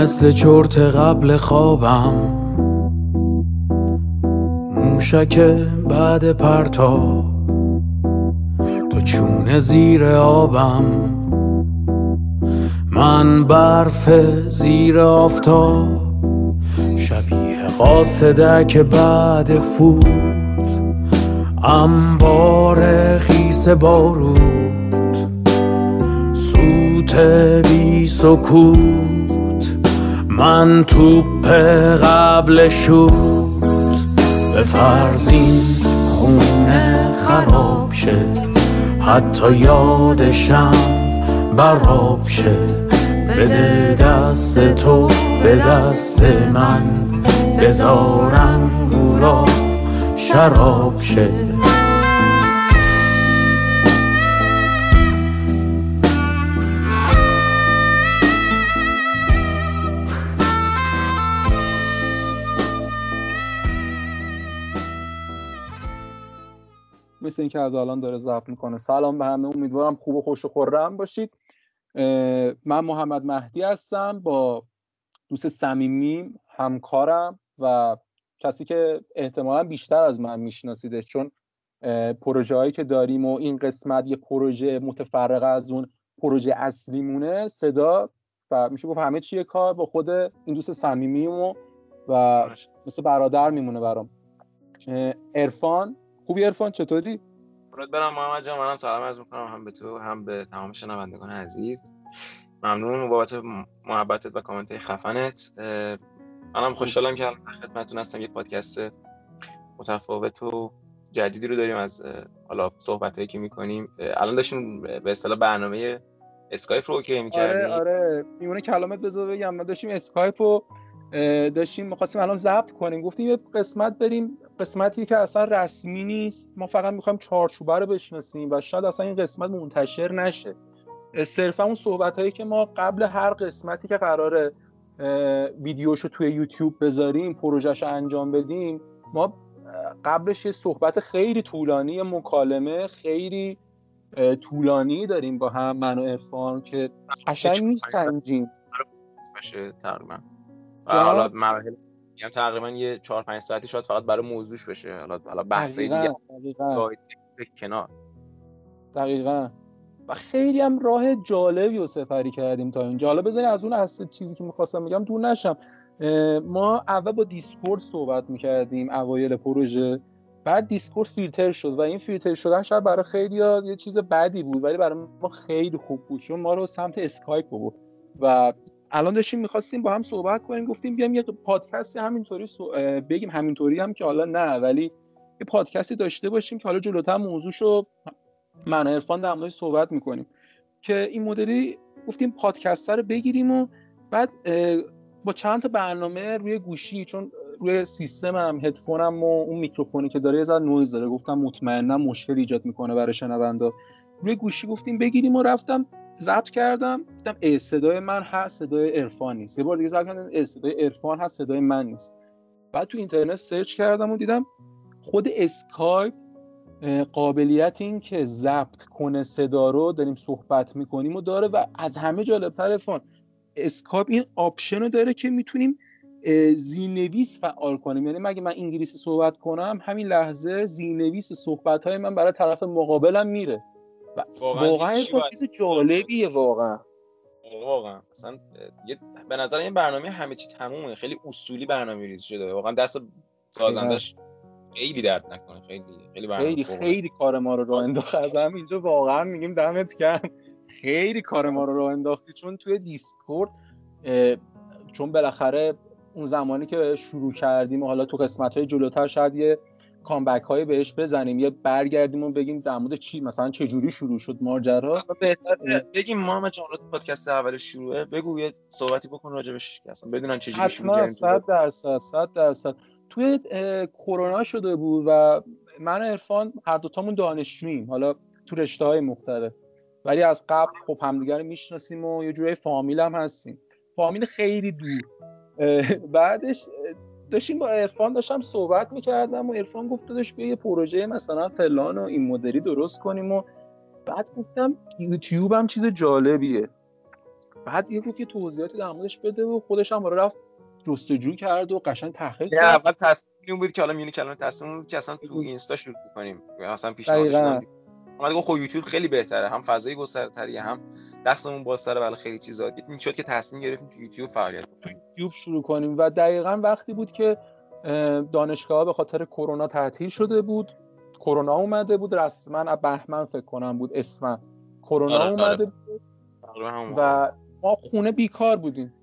مثل چرت قبل خوابم. موشک بعد پرتا تو چون زیر آبم. من برف زیر آفتاب. شبیه قاصده بعد فوت. انبار خیس بارود. سوت بی سکوت. من توپ قبل شد به فرزین خونه خراب شه. حتی یادشم براب شه. بده دست تو به دست من. بذار انگورا شراب شه. مثل اینکه از الان داره ضبط می‌کنه. سلام به همه. امیدوارم خوب و خوش و خورم باشید. من محمد مهدی هستم. با دوست صمیمیم همکارم و کسی که احتمالا بیشتر از من میشناسیدش چون پروژه هایی که داریم و این قسمت یه پروژه متفرقه از اون پروژه اصلیمونه. صدا و میشه گفت همه چیه کار با خود این دوست صمیمیم و, و مثل برادر میمونه برام. ارفان خوبی ارفان چطوری؟ برات برم. محمد جان منم سلام عرض می‌کنم. هم به تو هم به تمام شنوندگان عزیز. ممنون بابت محبتت و کامنت خفنت. منم خوشحالم که خدمتتون هستم. یه پادکست متفاوت و جدیدی رو داریم از حالا صحبت هایی که می‌کنیم. الان داشتیم به اصطلاح برنامه اسکایپ رو که می‌کردیم. آره. آره میمونه کلامت بذار بگم. ما داشتیم اسکایپ رو داشتیم می‌خواستیم الان ضبط کنیم. گفتیم یه قسمت بریم. قسمتی که اصلا رسمی نیست. ما فقط می‌خوایم چارچوبه رو بشناسیم و شاید اصلا این قسمت منتشر نشه. صرفا اون صحبت هایی که ما قبل هر قسمتی که قراره ویدیوشو توی یوتیوب بذاریم پروژهش انجام بدیم ما قبلش یه صحبت خیلی طولانی مکالمه خیلی طولانی داریم با هم من و ارفان که قشنگ میسنجیم. تقریبا. حالا مراحل یعنی تقریبا یه 4 5 ساعتی شاید فقط برای موضوعش بشه. حالا حالا بحث دیگه دقیقاً. کنار. دقیقا. و خیلی هم راه جالبی رو سفری کردیم تا اینجا. حالا بذاری از اون اصل چیزی که می‌خواستم بگم دور نشم. ما اول با دیسکورد صحبت می‌کردیم اوایل پروژه. بعد دیسکورد فیلتر شد و این فیلتر شدن شاید برای خیلی یه چیز بدی بود ولی برای ما خیلی خوب بود. چون ما رو سمت اسکایپ برد و الان داشتیم می‌خواستیم با هم صحبت کنیم گفتیم بیایم یه پادکستی همینطوری بگیم همینطوری هم که حالا نه ولی یه پادکستی داشته باشیم که حالا جلوتر موضوعشو من عرفان در موردش صحبت می‌کنیم. که این مدلی گفتیم پادکست رو بگیریم و بعد با چند تا برنامه روی گوشی چون روی سیستمم هدفونم و اون میکروفونی که داره یه نویز داره. گفتم مطمئنا مشکل ایجاد می‌کنه برای شنوندا. روی گوشی گفتیم بگیریم و رفتم ضبط کردم دیدم صدای من هست صدای عرفان نیست. یه بار دیگه ضبط کردم صدای عرفان هست صدای من نیست. بعد تو اینترنت search کردم و دیدم خود اسکایپ قابلیت این که ضبط کنه صدا رو داریم صحبت می‌کنیم و داره و از همه جالبتر عرفان. اسکایپ این option رو داره که می‌تونیم زیرنویس فعال کنیم. یعنی اگه من انگلیسی صحبت کنم همین لحظه زیرنویس صحبت های من برای طرف مقابلم میره. واقعا واقعا چیز جالبیه واقعا. واقعا. اصلا به نظرم این برنامه همه چی تمومه. خیلی اصولی برنامه ریزی شده. واقعا دست سازندش خیلی درد نکنه. خیلی خیلی خیلی خیلی کار ما رو راه انداخت. از هم اینجا واقعا میگیم دمت گرم. خیلی کار ما رو راه انداختی. چون توی دیسکورد چون بالاخره اون زمانی که شروع کردیم و حالا تو قسمت های جلوتر شاید یه کامبک های بهش بزنیم یه برگردیم و بگیم در مورد چی مثلا چه جوری شروع شد ماجرا؟ بگیم محمد جان پادکست اول شروعه بگو یه صحبتی بکن راجبش اصلا بدونن چه جوری شروع کردیم 100 درصد 100 درصد. توی کرونا شده بود و من و عرفان هر دو تامون دانشجوییم حالا تو رشته های مختلف. ولی از قبل خب همدیگه رو می‌شناسیم و یه جوری فامیل هم هستیم. فامیل خیلی دور. بعدش داشتیم با ارفان داشتم صحبت می‌کردم و ارفان گفت داشت بیا یه پروژه مثلا فلان و این مدلی درست کنیم و بعد گفتم یوتیوب هم چیز جالبیه. بعد یه گفت یه توضیحاتی در موردش بده و خودش هم رفت جستجو کرد و قشنگ تحقیق کرد. اول تصمیم بود که حالا میونی کلمه تصمیم بود که اصلا تو اینستا شروع کنیم. اصلا پیشنهادش اومد گفت خب یوتیوب خیلی بهتره. هم فضای گسترده هم دستمون بازتره برای خیلی چیزا. این شد که تصمیم گرفتیم تو یوتیوب فعالیت کنیم. یوتیوب شروع کنیم. و دقیقا وقتی بود که اه، دانشگاه به خاطر کرونا تعطیل شده بود. کرونا اومده بود. رسما بهمن فکر کنم بود اسفند کرونا آره، آره. اومده بود. همون موقع. و ما خونه بیکار بودیم.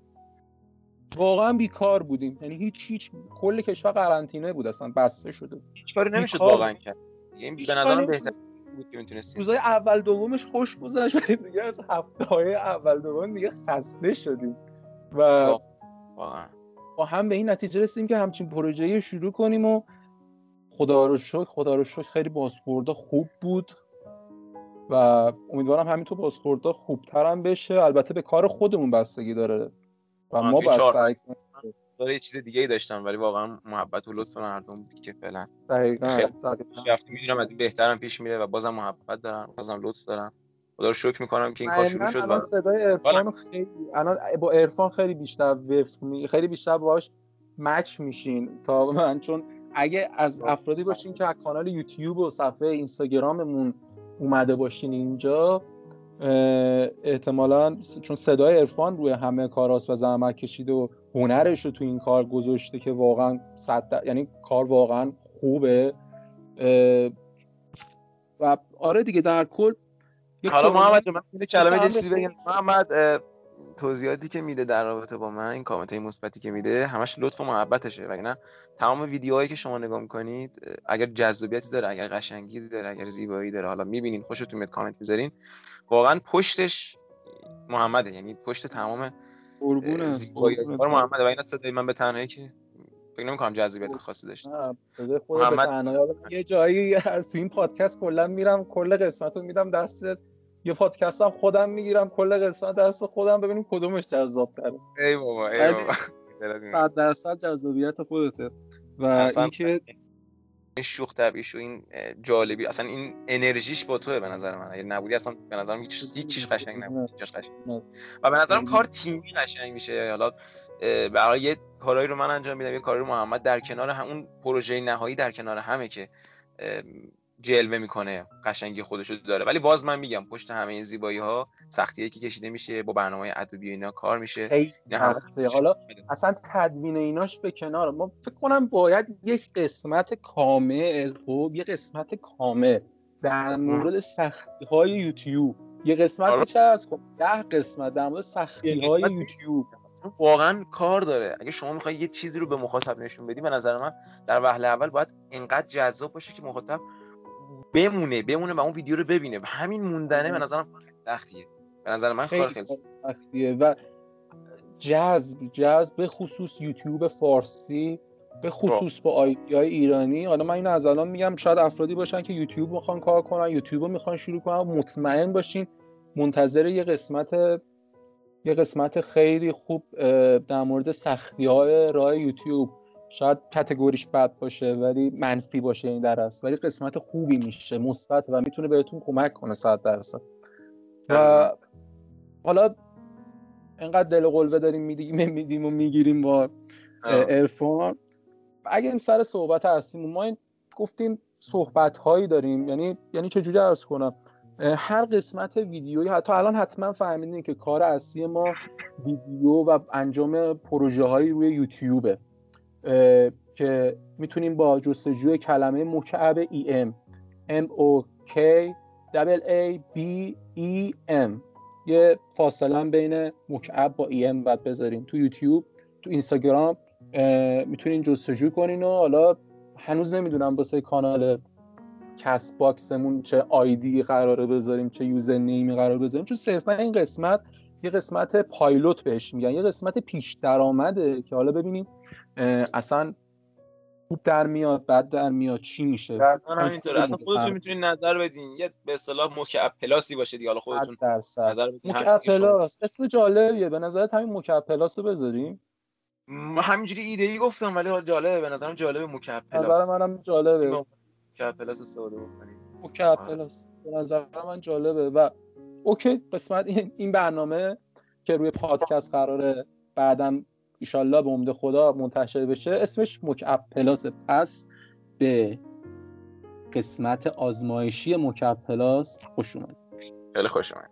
واقعا بیکار بودیم. یعنی هیچ هیچ کل کشور قرنطینه بود اصلا. بسته شده بود. هیچ کاری نمی‌شد. واقعا کرد. یعنی به نظرم. بهتر بود که می‌تونستیم. روزای اول دومش خوش گذشت. ولی دیگه از هفته های اول دوم دیگه خسته شدیم. و واقعا. با هم به این نتیجه رسیدیم که همچین پروژه‌ای رو شروع کنیم و خدا رو شکر خدا رو شکر خیلی بازخورده خوب بود و امیدوارم همینطور بازخورده خوبتر هم بشه. البته به کار خودمون بستگی داره و ما باید سعی کنیم. یه چیز دیگه ای داشتم ولی واقعا محبت و لطف مردم بود که فعلا دقیقاً می‌دونم از این بهترم پیش میره و بازم محبت دارم بازم لطف دارم. خدا رو شکر می‌کنم که این کار شروع شد الان و صدای عرفان رو خیلی الان با عرفان خیلی بیشتر می- خیلی بیشتر باهاش مچ میشین. تا من چون اگه از افرادی باشین که از کانال یوتیوب و صفحه اینستاگراممون اومده باشین اینجا احتمالا چون صدای عرفان روی همه کاراست و زحمت کشیده و هنرش رو تو این کار گذاشته که واقعا صد در- یعنی کار واقعا خوبه. و آره دیگه در کل حالا محمد من یه کلمه یه چیزی. بگم محمد توضیحاتی که میده در رابطه با من این کامنت های مثبتی که میده همش لطف و محبتشه وگرنه تمام ویدیوهایی که شما نگاه می‌کنید اگر جذابیتی داره اگر قشنگی داره اگر زیبایی داره حالا می‌بینین خوشتون میاد کامنت می‌ذارین واقعا پشتش محمده یعنی پشت تمام قربونه زیبایی. کار محمده و این صدای من به تنهایی که فکر نمی‌کنم جذابیت خاصی صدای خودت به محمد- یه جایی از تو این پادکست کلا میرم کل قسمت رو میدم دست یه پادکست هم خودم می‌گیرم کل قسمت دست خودم ببینیم کدومش جذاب تره ای بابا ای بابا. صد درصد جذابیت خودته. و اینکه این شوخ طبیعیش و این جالبی اصلا این انرژیش با توه به نظر من. اگه نبودی اصلا به نظرم هیچ چیز- قشنگ نبود. هیچ قشنگ. و به نظرم. کار تیمی قشنگ میشه. حالا برای یه کارهایی رو من انجام میدم یه کاری رو محمد در کنار همون پروژه نهایی در کنار همه که جلوه می‌کنه قشنگی خودش رو داره. ولی باز من میگم پشت همه این زیبایی ها سختیایی که کشیده میشه با برنامه ادوبی اینا کار میشه. حالا اصلا تدوین ایناش به کنار. ما فکر کنم باید یک قسمت کامل خب یه قسمت کامل در مورد سختی های یوتیوب. یه قسمت آره. چه از کن ده قسمت در مورد سختی های قسمت- واقعا کار داره. اگه شما می‌خوای یه چیزی رو به مخاطب نشون بدی به نظر من در وهله اول باید اینقدر جذاب باشه که مخاطب بمونه بمونه و اون ویدیو رو ببینه. و همین موندنه به نظرم خیلی سختیه. به نظر من کار خیلی سختیه. سختیه. و جذب جذب به خصوص یوتیوب فارسی به خصوص با آیدی های ایرانی. حالا من اینو از الان میگم شاید افرادی باشن که یوتیوب می‌خوان کار کنن یوتیوب رو می‌خوان شروع کنن مطمئن باشین منتظر یه قسمت یه قسمت خیلی خوب در مورد سختی های راه یوتیوب. شاید کتگوریش بد باشه ولی منفی باشه این درست ولی قسمت خوبی میشه مثبت و می‌تونه بهتون کمک کنه صد درصد و دقیقاً. حالا انقدر دل و قلبه داریم میدیم میدیم و می‌گیریم با. ارفان اگه این سر صحبت هستیم ما این گفتیم صحبت هایی داریم. یعنی یعنی چجوری عرض کنم؟ هر قسمت ویدیویی حتی الان حتما فهمیدین که کار اصلی ما ویدیو و انجام پروژه هایی روی یوتیوبه که می‌تونیم با جستجوی کلمه مکعب EM M O K A B E M یه فاصله بین مکعب با EM باید بذاریم تو یوتیوب. تو اینستاگرام می‌تونین جستجو کنین و حالا هنوز نمی‌دونم واسه کانال کست باکسمون چه آیدی قراره بذاریم چه username ی قرار بذاریم. چون صرفا این قسمت یه قسمت پایلوت بهش میگن یه قسمت پیش درآمده که حالا ببینیم اصلا خوب در میاد بد در میاد چی میشه؟ من همینطوره. اصلا خودتون می‌تونید نظر بدین. یه به اصطلاح مکعب plus ی باشه دیگه. حالا خودتون نظر بدین. مکعب plus. اسم جالبیه. به نظرت همین مکعب plus رو بذاریم؟ همینجوری ایده ای گفتم ولی جالبه. به نظرم جالبه مکعب نظر plus. منم جالبه. مکعب plus استفاده بکنیم. مکعب آره. plus به نظر من جالبه و okay قسمت این این برنامه که روی پادکست قراره بعدم ایشالله به امید خدا منتشر بشه اسمش مکعب plus پس به قسمت آزمایشی مکعب پلاس خوش اومد خیلی خوش اومد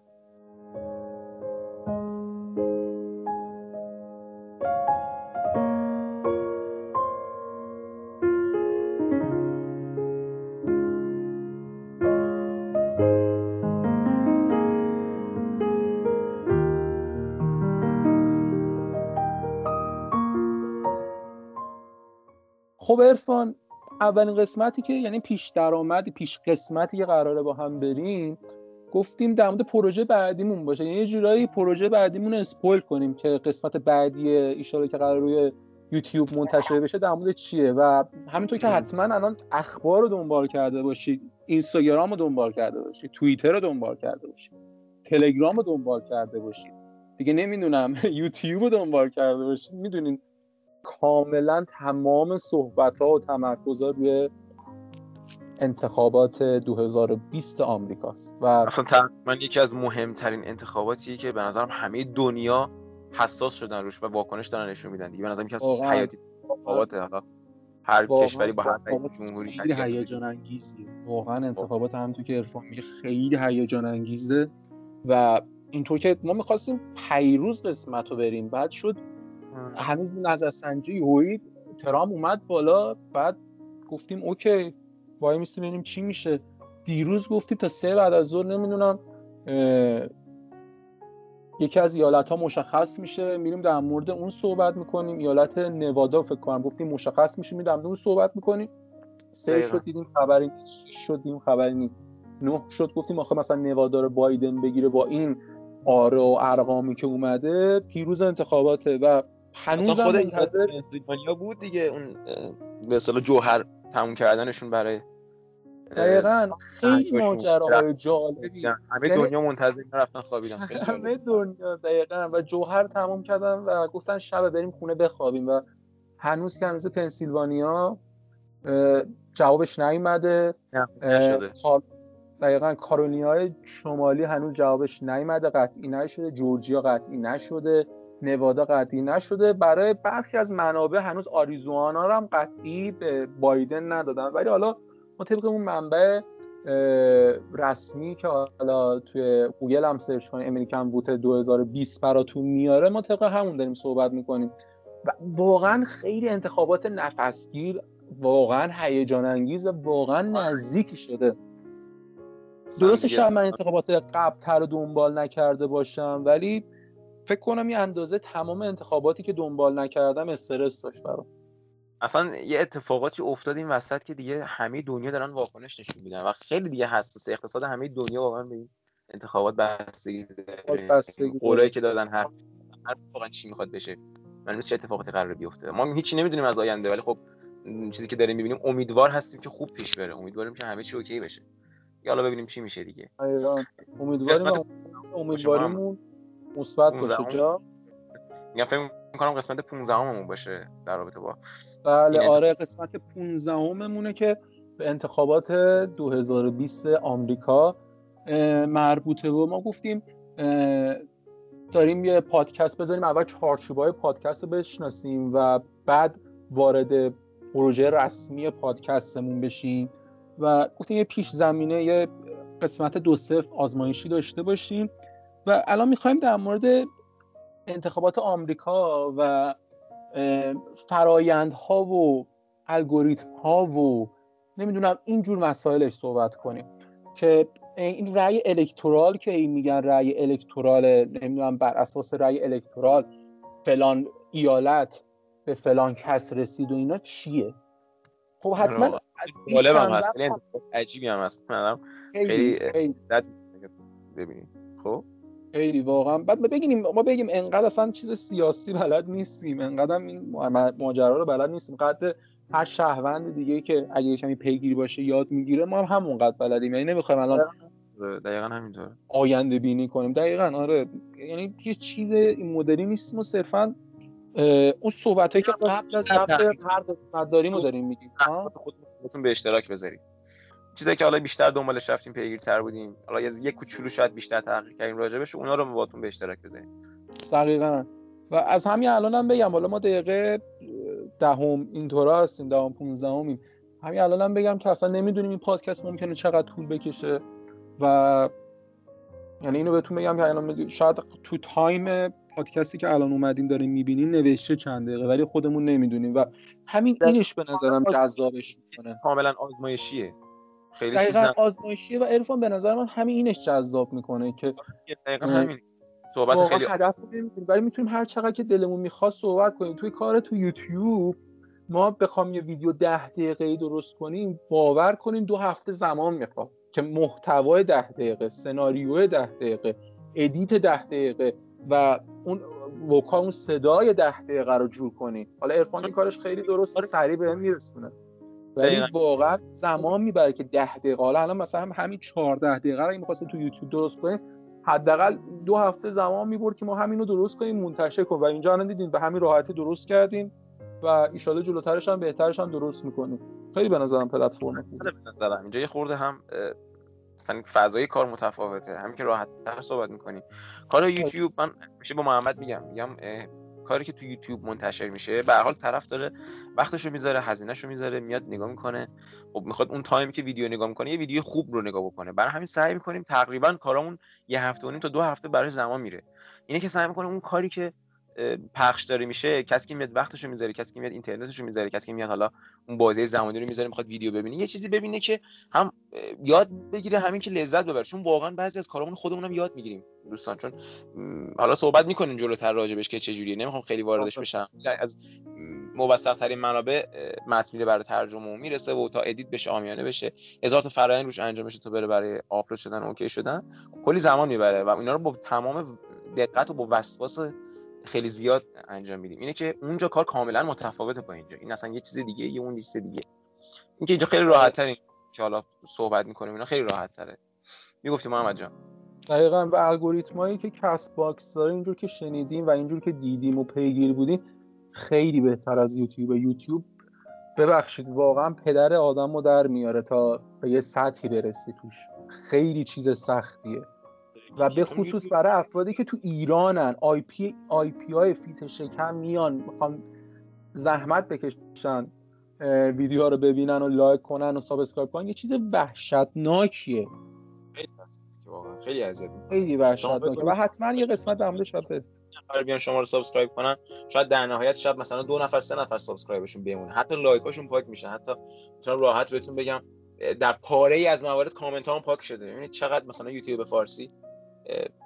خب ارفان اولین قسمتی که یعنی پیش درآمدی پیش قسمتی که قراره با هم بریم گفتیم در مورد پروژه بعدیمون باشه. یعنی یه جورایی پروژه بعدیمون رو اسپویل کنیم که قسمت بعدی ایشالا که قرار روی یوتیوب منتشر بشه در مورد چیه. و همینطور که حتما الان اخبار رو دنبال کرده باشید اینستاگرام رو دنبال کرده باشید توییتر رو دنبال کرده باشید تلگرام رو دنبال کرده باشید. دیگه نمی‌دونم یوتیوب رو دنبال کرده باشید. می‌دونین کاملا تمام صحبت ها و تمرکز ها روی انتخابات 2020 آمریکاست و اصلا تقریبا یکی از مهمترین انتخاباتیه که به نظرم همه دنیا حساس شدن روش و واکنش دارن نشون میدن دیگه. به نظرم یکی از. حیاتی انتخابات حالا هر. کشوری با هر جمهوری خیلی هیجان انگیزیه واقعا انتخابات هم تو که عرفان میگه خیلی هیجان انگیزه و اینطور که ما می‌خواستیم پیروز قسمت رو بریم. بعد شد هنوز نظرسنجی هویی ترام اومد بالا بعد گفتیم اوکی وای میستیم ببینیم چی میشه. دیروز گفتیم تا سه بعد از ظهر نمی‌دونم یکی از ایالت ها مشخص میشه. میریم در مورد اون صحبت می‌کنیم. ایالت نوادا فکر کنم گفتیم مشخص میشه. میریم در مورد اون صحبت می‌کنیم. سه. شد دیدیم خبری نیست. شد دیدیم خبری نیست. نه شد گفتیم آخه مثلا نوادا رو بایدن بگیره با این آره و ارقامی که اومده پیروز انتخاباته و هنوز خود منتظر بود دیگه اون به اصطلاح جوهر تموم کردنشون برای دقیقا خیلی ماجراهای جالبی. همه یعنی- دنیا منتظر رفتن خوابیدن. همه دنیا دقیقا و جوهر تمام کردن و گفتن شب بریم خونه بخوابیم و هنوز که هنوز پنسیلوانیا جوابش نیومده. دقیقا کارولینای شمالی هنوز جوابش نیومده قطعی نشده جورجیا قطعی نشده. نوادا قطعی نشده. برای برخی از منابع هنوز آریزوانا رو هم قطعی به بایدن ندادن. ولی حالا ما طبق اون منبع رسمی که حالا توی گوگل هم سرچ کنید امریکن ووت 2020 براتون میاره ما طبق همون داریم صحبت می‌کنیم. و واقعا خیلی انتخابات نفسگیر واقعا هیجان انگیز و واقعا نزدیک شده. دیگه- شاید من انتخابات قبلتر رو دنبال نکرده باشم ولی فکر کنم یه اندازه تمام انتخاباتی که دنبال نکردم استرس داشت برام. اصلا یه اتفاقاتی افتاد این وسط که دیگه همه دنیا دارن واکنش نشون میدن و خیلی دیگه حساسه اقتصاد همه دنیا واقعا به این انتخابات بستگی. قولایی که دادن هر هر واقعا چی می‌خواد بشه. من چه اتفاقاتی قرار بیفته. ما هیچی نمی‌دونیم از آینده ولی خب چیزی که داریم می‌بینیم امیدوار هستیم که خوب پیش بره. امیدواریم که همه چی اوکی بشه. حالا ببینیم چی میشه دیگه. امیدواریم امیدواریمون مثبت باشه. جا میگم فکر می‌کنم قسمت 15 همون باشه در رابطه با بله آره قسمت 15 مونه که به انتخابات 2020 آمریکا مربوطه و ما گفتیم داریم یه پادکست بذاریم اول چارچوبای پادکست رو بشناسیم و بعد وارد پروژه رسمی پادکستمون بشیم و گفتیم یه پیش زمینه یه قسمت دو صفر آزمایشی داشته باشیم و الان می‌خوایم در مورد انتخابات آمریکا و فرایندها و الگوریتم ها و نمی‌دونم اینجور مسائلش صحبت کنیم که این رأی الکترال که این میگن رأی الکترال نمی‌دونم بر اساس رأی الکترال فلان ایالت به فلان کس رسید و اینا چیه؟ خب حتما آره. این جالب هم هست. انتخاب عجیبی هم هست. خیلی ببینیم. خب؟ خیلی واقعا. بعد ما بگیم ما بگیم انقدر اصلا چیز سیاسی بلد نیستیم. انقدر هم این ماجرا رو بلد نیستیم. قدر هر شهروند دیگه که اگه کمی پیگیری باشه یاد می‌گیره ما هم همونقدر بلدیم. یعنی نمی‌خوایم الان دقیقا. همینطور آینده بینی کنیم. دقیقا آره. یعنی یه چیز این مدلی نیستیم و صرفا اون صحبت هایی که قبل از هر قسمت داریم رو داریم میگیم؟ خودتون به اشتراک بذارید. چیزایی که حالا بیشتر دنبالش رفتیم پیگیرتر بودیم. حالا یه کوچولو شاید بیشتر تحقیق کردیم راجبش اونا رو باهاتون به اشتراک بذاریم. دقیقا. و از همین الان هم بگم حالا ما دقیقه دهم اینطور هستیم دهم پونزدهمیم. همین الان هم بگم که اصلا نمی‌دونیم این پادکست ممکنه چقدر طول بکشه و یعنی اینو بهتون بگم که الان شاید تو تایم پادکستی که الان اومدیم داریم می‌بینیم نوشته چند دقیقه ولی خودمون نمی‌دونیم و همین اینش به نظرم جذابش می‌کنه. کاملا آزمایشیه. خیلی چیز آزمایشیه و عرفان به نظر من همین اینش جذاب می‌کنه که دقیقا همین صحبت خیلی هدف ولی می‌تونیم هر چقدر که دلمون می‌خواد صحبت کنیم. توی کار تو یوتیوب ما بخوام یه ویدیو ده دقیقه درست کنیم باور کنیم دو هفته زمان می‌خواد که محتوای ده دقیقه سناریو ده دقیقه ادیت ده دقیقه و اون وکا اون صدای ده دقیقه رو جور کنی. حالا ارفان این کارش خیلی درست آره. سریع به میرسونه. ولی واقعا زمان می‌بره که ده دقیقه حالا الان مثلا همین 14 دقیقه رو می‌خواست تو یوتیوب درست کنیم حداقل دو هفته زمان می‌برد که ما همین رو درست کنیم منتشر کنیم. و اینجا الان دیدین به همین راحتی درست کردیم و ایشاله جلوترش هم بهترش هم درست می‌کنیم. خیلی به نظرم پلتفرم خوبه. اینجا یه خورده هم مثلا فضای کار متفاوته. همین که راحت تر صحبت می‌کنی. کار یوتیوب من میشه با محمد میگم میگم کاری که تو یوتیوب منتشر میشه به حال طرف داره وقتشو می‌ذاره هزینهشو می‌ذاره میاد نگاه می‌کنه. خب می‌خواد اون تایمی که ویدیو نگاه می‌کنه یه ویدیو خوب رو نگاه بکنه. برای همین سعی می‌کنیم تقریبا کارامون یه هفته و نیم تا دو هفته برای زمان میره. اینه که سعی می‌کنه اون کاری که پخش داره میشه کسی که میاد وقتشو می‌ذاره کسی که میاد اینترنتشو می‌ذاره کسی که میاد حالا اون بازی زمانی رو می‌ذاره می‌خواد ویدیو ببینه یه چیزی ببینه که هم یاد بگیره همین که لذت ببره. چون واقعا بعضی از کارامون خودمون هم یاد می‌گیریم دوستان. چون حالا صحبت می‌کنیم جلوتر راجبش که چه جوریه. نمی‌خوام خیلی واردش بشم. از موثق ترین منابع متن برای ترجمه می‌رسه و تا ادیت بشه آمیانه بشه. هزار تا فرآیند روش انجام بشه تا بره برای آپلود شدن okay شدن. کلی زمان می‌بره و اینا رو با تمام دقت و با وسواس خیلی زیاد انجام میدیم. اینه که اونجا کار کاملا متفاوته با اینجا. این اصلا یه چیز دیگه یه اون چیز دیگه. اینکه اینجا خیلی راحت ترین که حالا صحبت می‌کنیم اینا خیلی راحت تره می‌گفتی محمد جان؟ دقیقا و الگوریتمایی که Castbox داره اینجور که شنیدیم و اینجور که دیدیم و پیگیر بودیم خیلی بهتر از یوتیوب. یوتیوب ببخشید واقعا پدر آدم رو در میاره تا به یه سطحی برسی توش. خیلی چیز سختیه. و به خصوص برای افرادی که تو ایرانن آی پی, آی پی های فیت شکم میان می‌خوان زحمت بکشن ویدیو رو ببینن و لایک کنن و subscribe کنن یه چیز وحشتناکیه. خیلی اذیت خیلی وحشتناکه و حتما یه قسمت در موردش بیان شما رو subscribe کنن. شاید در نهایت شاید مثلا دو نفر سه نفر subscribe شون بمونه. حتی لایکاشون پاک میشه. حتی مثلا راحت بهتون بگم در پاره ای از موارد کامنت هم پاک شده. ببینید چقدر مثلا یوتیوب فارسی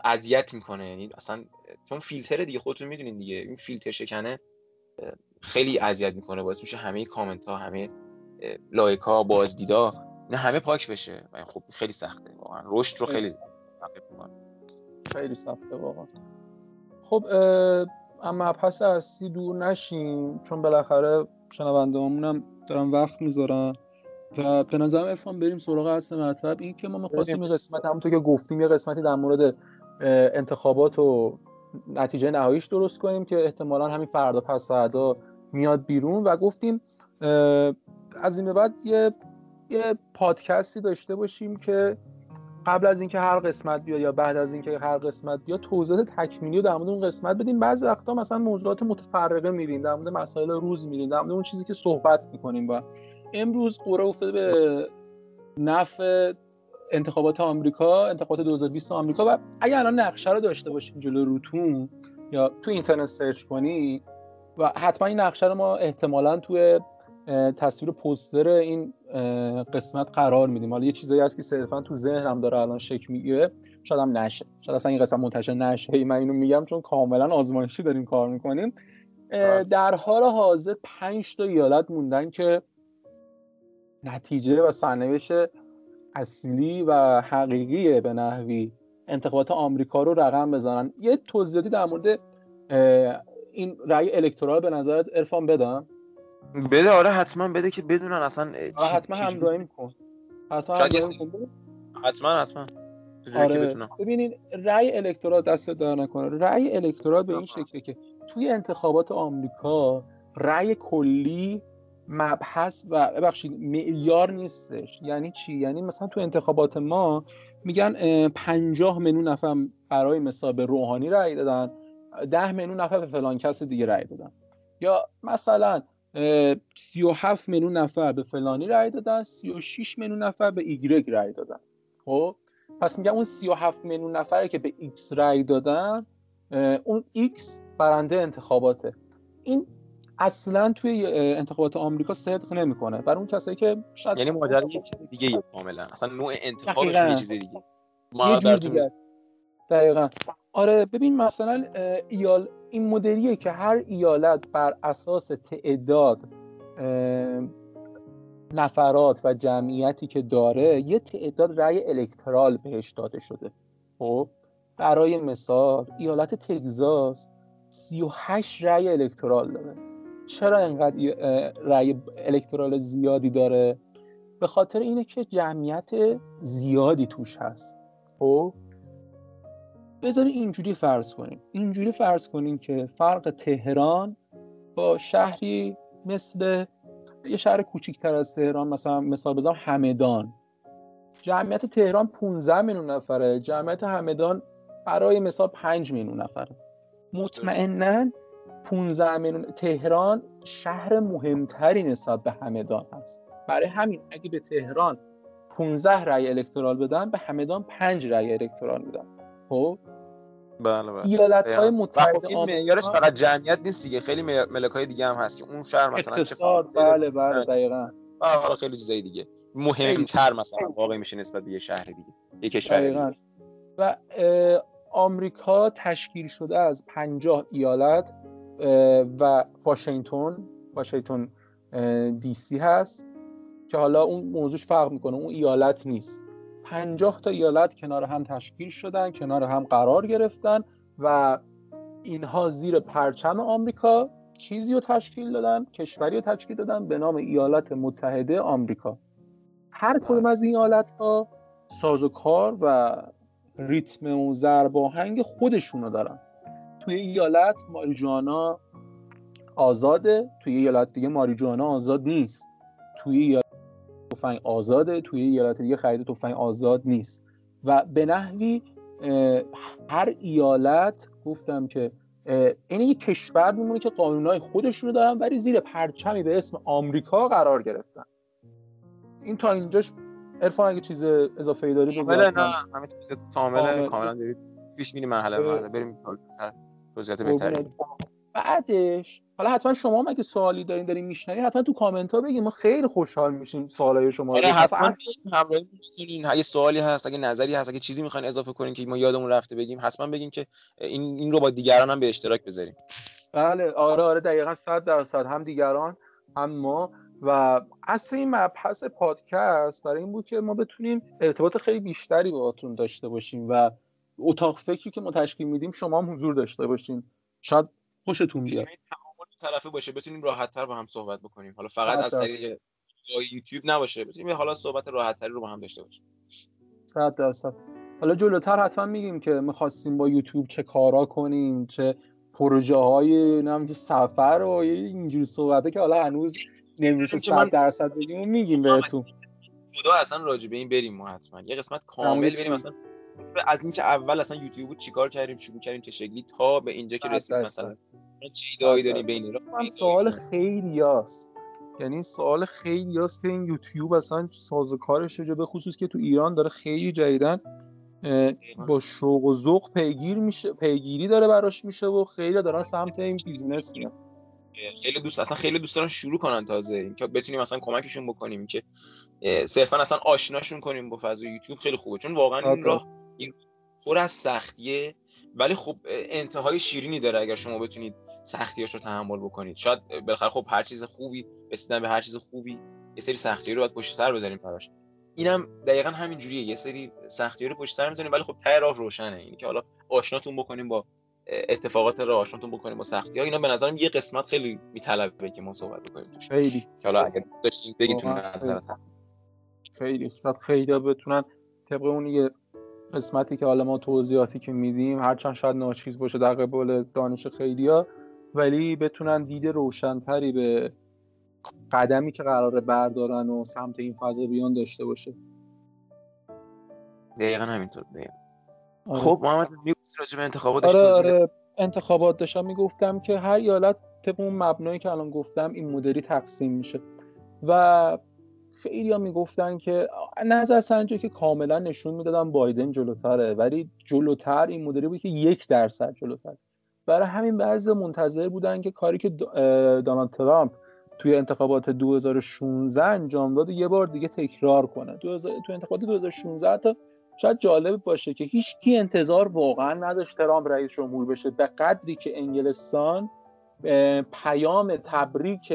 اذیت می‌کنه. یعنی اصلا چون فیلتر دیگه خودتون می‌دونین دیگه. این فیلتر شکنه خیلی اذیت می‌کنه. باعث میشه همه کامنت ها همه لایک ها بازدیدا نه همه پاک بشه. و خب خیلی سخته. واقعا رشد رو خیلی خیلی. سخته واقعا. خب اما پس اصلی دور نشیم. چون بالاخره شنونده هم دارن وقت می‌ذارن. و به نظرم ارفان بریم سراغ اصل مطلب. این که ما می‌خواستیم این قسمت همونطور که گفتیم یه قسمتی در مورد انتخابات و نتیجه نهاییش درست کنیم که احتمالا همین فردا پس فردا میاد بیرون. و گفتیم از این به بعد یه یه پادکستی داشته باشیم که قبل از اینکه هر قسمت بیاد یا بعد از اینکه هر قسمت بیاد توضیحات تکمیلی رو در مورد اون قسمت بدیم. بعضی وقتا مثلا موضوعات متفرقه میریم در مورد مسائل روز میریم در مورد اون چیزی که صحبت می‌کنیم با امروز قرار افتاده به نفع انتخابات آمریکا انتخابات 2020 آمریکا و اگر الان نقشه رو داشته باشین جلو روتون یا تو اینترنت سرچ کنی و حتما این نقشه رو ما احتمالا توی تصویر پوستر این قسمت قرار میدیم. حالا یه چیزایی هست که صرفا تو ذهنم داره الان شکل می‌گیره. شاید هم نشه. شاید اصلا این قسمت منتشر نشه. من اینو میگم چون کاملا آزمایشی داریم کار می‌کنیم. در حال حاضر پنج تا ایالت موندن که نتیجه و سرنوشت اصلی و حقیقی به نحوی انتخابات آمریکا رو رقم بزنن. یه توضیحاتی در مورد این رأی الکترال به نظرت ارفان بدم بده آره حتما بده که بدونن اصلا آره حتما همراهی کن حتما حتما حتما. آره. ببینین رأی الکترال دست در نکنه. رأی الکترال به این شکله که توی انتخابات آمریکا رأی کلی مبحث و ببخشید معیار نیستش. یعنی چی؟ یعنی مثلا تو انتخابات ما میگن 50 میلیون نفر برای مثال به روحانی رأی دادن ده میلیون نفر به فلان کس دیگه رأی دادن. یا مثلا 37 میلیون نفر به فلانی رأی دادن 36 میلیون نفر به ایگرگ رأی دادن. خب؟ پس میگم اون 37 میلیون نفری که به ایکس رأی دادن اون ایکس برنده انتخاباته. این اصلا توی انتخابات آمریکا صدق نمی‌کنه. برای اون کسایی که شاید یعنی ماجرا یه چیز دیگه کاملا. اصلا نوع انتخابش یه چیز دیگه. ما در دیگه. دقیقا. آره ببین مثلا ایال این مدلیه که هر ایالت بر اساس تعداد نفرات و جمعیتی که داره یه تعداد رأی الکترال بهش داده شده. خب برای مثال ایالت تگزاس 38 رأی الکترال داره. چرا اینقدر رأی الکترال زیادی داره؟ به خاطر اینه که جمعیت زیادی توش هست. خب؟ بذارید اینجوری فرض کنیم. اینجوری فرض کنیم که فرق تهران با شهری مثل یه شهر کوچیکتر از تهران مثلا مثال بزنم همدان. جمعیت تهران 15 میلیون نفره. جمعیت همدان برای مثال 5 میلیون نفره. مطمئنا 15 میلیون تهران شهر مهمتری نسبت به همدان هست. برای همین اگه به تهران 15 رأی الکترال بدن به همدان 5 رأی الکترال میدن. خب؟ بله بله. ایالت های متحده این معیارش فقط جمعیت نیست دیگه. خیلی ملک های دیگه هم هست که اون شهر مثلا چه بله بله دقیقاً. حالا خیلی چیزای دیگه. مهمتر مثلا واقعی میشه نسبت به یه شهر دیگه. یه کشور دیگه. و آمریکا تشکیل شده از 50 ایالت. و واشنگتن واشنگتن دی سی هست که حالا اون موضوعش فرق می‌کنه. اون ایالت نیست. پنجاه تا ایالت کنار هم تشکیل شدن کنار هم قرار گرفتن و اینها زیر پرچم آمریکا چیزی رو تشکیل دادن کشوری رو تشکیل دادن به نام ایالات متحده آمریکا. هر کدوم از این ایالت ها ساز و کار و ریتم و ضرب آهنگ خودشونو دارن. توی ایالت ماریجوانا آزاده توی ایالت دیگه ماریجوانا آزاد نیست. توی ایالت تفنگ آزاده توی ایالت دیگه خرید تفنگ آزاد نیست. و به نحوی هر ایالت گفتم که این یک کشور میمونه که قانونهای خودشون رو دارن ولی زیر پرچمی به اسم آمریکا قرار گرفتن. این تا اینجاش عرفان اگه چیز اضافه ای داری بگو. نه همین کامل. کاملا دارید. پیش مرحله مرحله بریم توضیحات بهتری. بعدش حالا حتما شما هم اگه سوالی دارین دارین میشنوین حتما تو کامنت ها بگین. ما خیلی خوشحال میشیم سوالای شما رو. حتما همراهی کنین اگه سوالی هست اگه نظری هست اگه چیزی می‌خواین اضافه کنین که ما یادمون رفته بگیم حتما بگین که این این رو با دیگران هم به اشتراک بذاریم. بله آره آره دقیقا 100 درصد. هم دیگران هم ما. و اصل این مبحث پادکست برای این بود که ما بتونیم ارتباط خیلی بیشتری باهاتون داشته باشیم و اتاق فکری که ما تشکیل میدیم شما هم حضور داشته باشین. شاید خوشتون بیاد. طرفه باشه بتونیم راحت تر با هم صحبت بکنیم. حالا فقط از طریق یوتیوب نباشه بتونیم حالا صحبت راحت تری رو با هم داشته باشیم. صد درصد. حالا جلوتر حتما میگیم که می‌خواستیم با یوتیوب چه کارا کنیم چه پروژه های نمی‌دونم سفر و اینجور صحبته که حالا هنوز نمیشه 100 درصد بگیم میگیم بهتون. خدا اصلا راجع به این بریم ما حتما. یه قسمت کامل بریم مثلا از اینکه اول اصلا یوتیوب چیکار کردیم شروع کردیم چه شکلی تا به اینجا که رسیدیم مثلا. چه ایده‌ای داری بین سوال خیلی هست یعنی سوال خیلی هست که این یوتیوب اصلا سازوکارش جو به خصوص که تو ایران داره خیلی جدیدن با شوق و ذوق پیگیر میشه پیگیری داره براش میشه و خیلی دارن سمت این بیزینس میان. خیلی دوست اصلا خیلی دوست دارن شروع کنن تازه اینکه بتونیم اصلا کمکشون بکنیم که صرفا اصلا آشناشون کنیم با فضای یوتیوب خیلی خوبه چون واقعا این راه این پر از سختیه. ولی خب انتهای شیرینی داره اگر شما بتونید سختیاش رو تحمل بکنید. شاید بالاخره خب هر چیز خوبی رسیدن به هر چیز خوبی یه سری سختی رو باید پشت سر بذاریم براش. اینم دقیقا همین جوریه یه سری سختی رو پشت سر می‌ذاریم ولی خب ته راه روشنه. اینی که حالا آشناتون بکنیم با اتفاقات راه آشناتون بکنیم با سختی ها اینا به نظرم یه قسمت خیلی میطلبه که ما صحبت بکنیم توش. خیلی. که حالا اگر داشتین بگید نظرت خیلی. شاید خیلی بتونن طبق اون یه قسمتی که حالا ما توضیحاتی که میدیم هرچند شاید ناچیز باشه در قبال دانش خیلیا ولی بتونن دید روشنتری به قدمی که قراره بردارن و سمت این فضا بیان داشته باشه. دقیقا همینطور دقیقا. آره. خب محمد میگوزی راجع به انتخابات آره آره. انتخابات داشتم می‌گفتم که هر ایالت طبق اون مبنایی که الان گفتم این مدلی تقسیم میشه. و خیلی ها می‌گفتن که نظر سنجی که کاملا نشون می‌دادن بایدن جلوتره ولی جلوتر این مدلی بود که یک درصد جلوتر. برای همین بعضی منتظر بودن که کاری که دونالد ترامپ توی انتخابات 2016 انجام داد یه بار دیگه تکرار کنه. توی انتخابات 2016 تا شاید جالب باشه که هیچ کی انتظار واقعا نداشت ترامپ رئیس جمهور بشه. به قدری که انگلستان پیام تبریک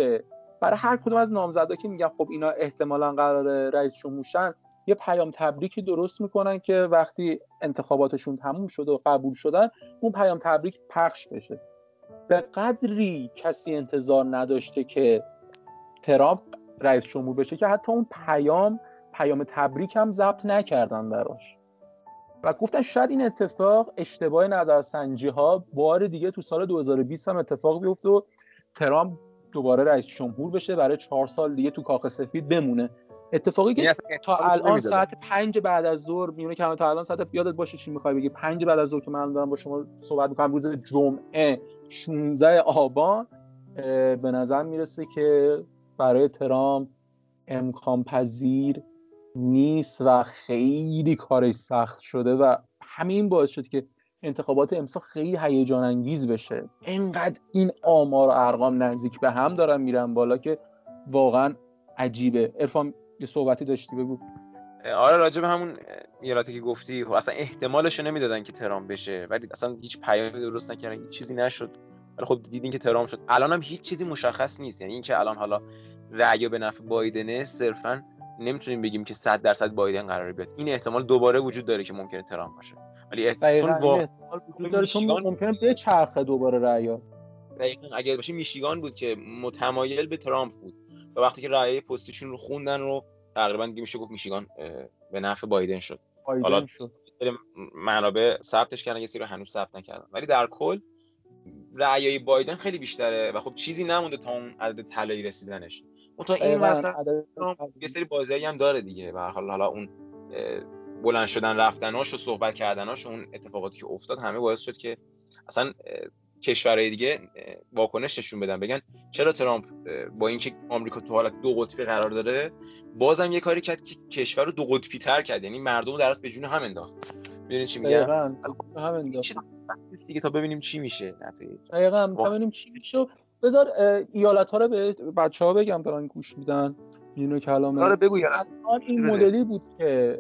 برای هر کدوم از نامزدا که میگن خب اینا احتمالا قرار رئیس جمهورشن یه پیام تبریکی درست می‌کنن که وقتی انتخاباتشون تموم شده و قبول شدن اون پیام تبریک پخش بشه. به قدری کسی انتظار نداشته که ترامپ رئیس جمهور بشه که حتی اون پیام پیام تبریک هم ضبط نکردن براش. و گفتن شاید این اتفاق اشتباه نظرسنجی ها بار دیگه تو سال 2020 هم اتفاق بیفته و ترامپ دوباره رئیس جمهور بشه برای چهار سال دیگه تو کاخ سفید بمونه. اتفاقی که یعنی تا الان ساعت پنج بعد از ظهر میونه که تا الان ساعت یادت باشه چی می‌خوای بگی؟ پنج بعد از ظهر که من دارم با شما صحبت می‌کنم روز جمعه 16 آبان به نظر می‌رسه که برای ترامپ امکان پذیر نیست و خیلی کارش سخت شده و همین باعث شد که انتخابات امسال خیلی هیجان انگیز بشه. انقدر این آمار و ارقام نزدیک به هم دارن میرن بالا که واقعا عجیبه. ارفان یه صحبتی داشتی؟ بگو. آره راجع به همون ایالاتی که گفتی خب اصلا احتمالش نمی‌دادن که ترام بشه ولی اصلا هیچ پیامی درست نکردن هیچ چیزی نشد. ولی خب دیدین که ترام شد. الان هم هیچ چیزی مشخص نیست. یعنی اینکه الان حالا رأی به نفع بایدنه صرفا نمی‌تونیم بگیم که 100 درصد بایدن قراره بیاد. این احتمال دوباره وجود داره که ممکنه ترامپ باشه. ولی چون وجود داره چون ممکنه به چرخه دوباره رأی دقیقاً اگه باشه میشیگان بود که متمایل به ترامپ بود. و وقتی که رأی پستیشون رو خوندن رو تقریبا دیگه میشه گفت میشیگان به نفع بایدن شد. بایدن حالا شد. منابع ثبتش کردن یه سری رو هنوز ثبت نکردن. ولی در کل رأیای بایدن خیلی بیشتره و خب چیزی نمونده تا اون عدد طلایی رسیدنش. اون تا این وسط یه سری بازیایی هم داره دیگه. به حال حالا اون بلند شدن رفتناش و صحبت کردناش و اون اتفاقاتی که افتاد همه باعث شد که اصلا کشورهای دیگه واکنش نشون بدن. بگن چرا ترامپ با اینکه آمریکا تو حالت دو قطبی قرار داره بازم یه کاری کرد که کشور رو دو قطبی تر کرد. یعنی مردم در به جون هم انداخت. ببینید چی میگم؟ هم انداخت. دیگه تا ببینیم چی میشه. دقیقاً. تا ببینیم چی میشه. بذار ایالت ها رو به بچه ها بگم دارن گوش میدن. اینو کلامه آره بگو این مدلی بود که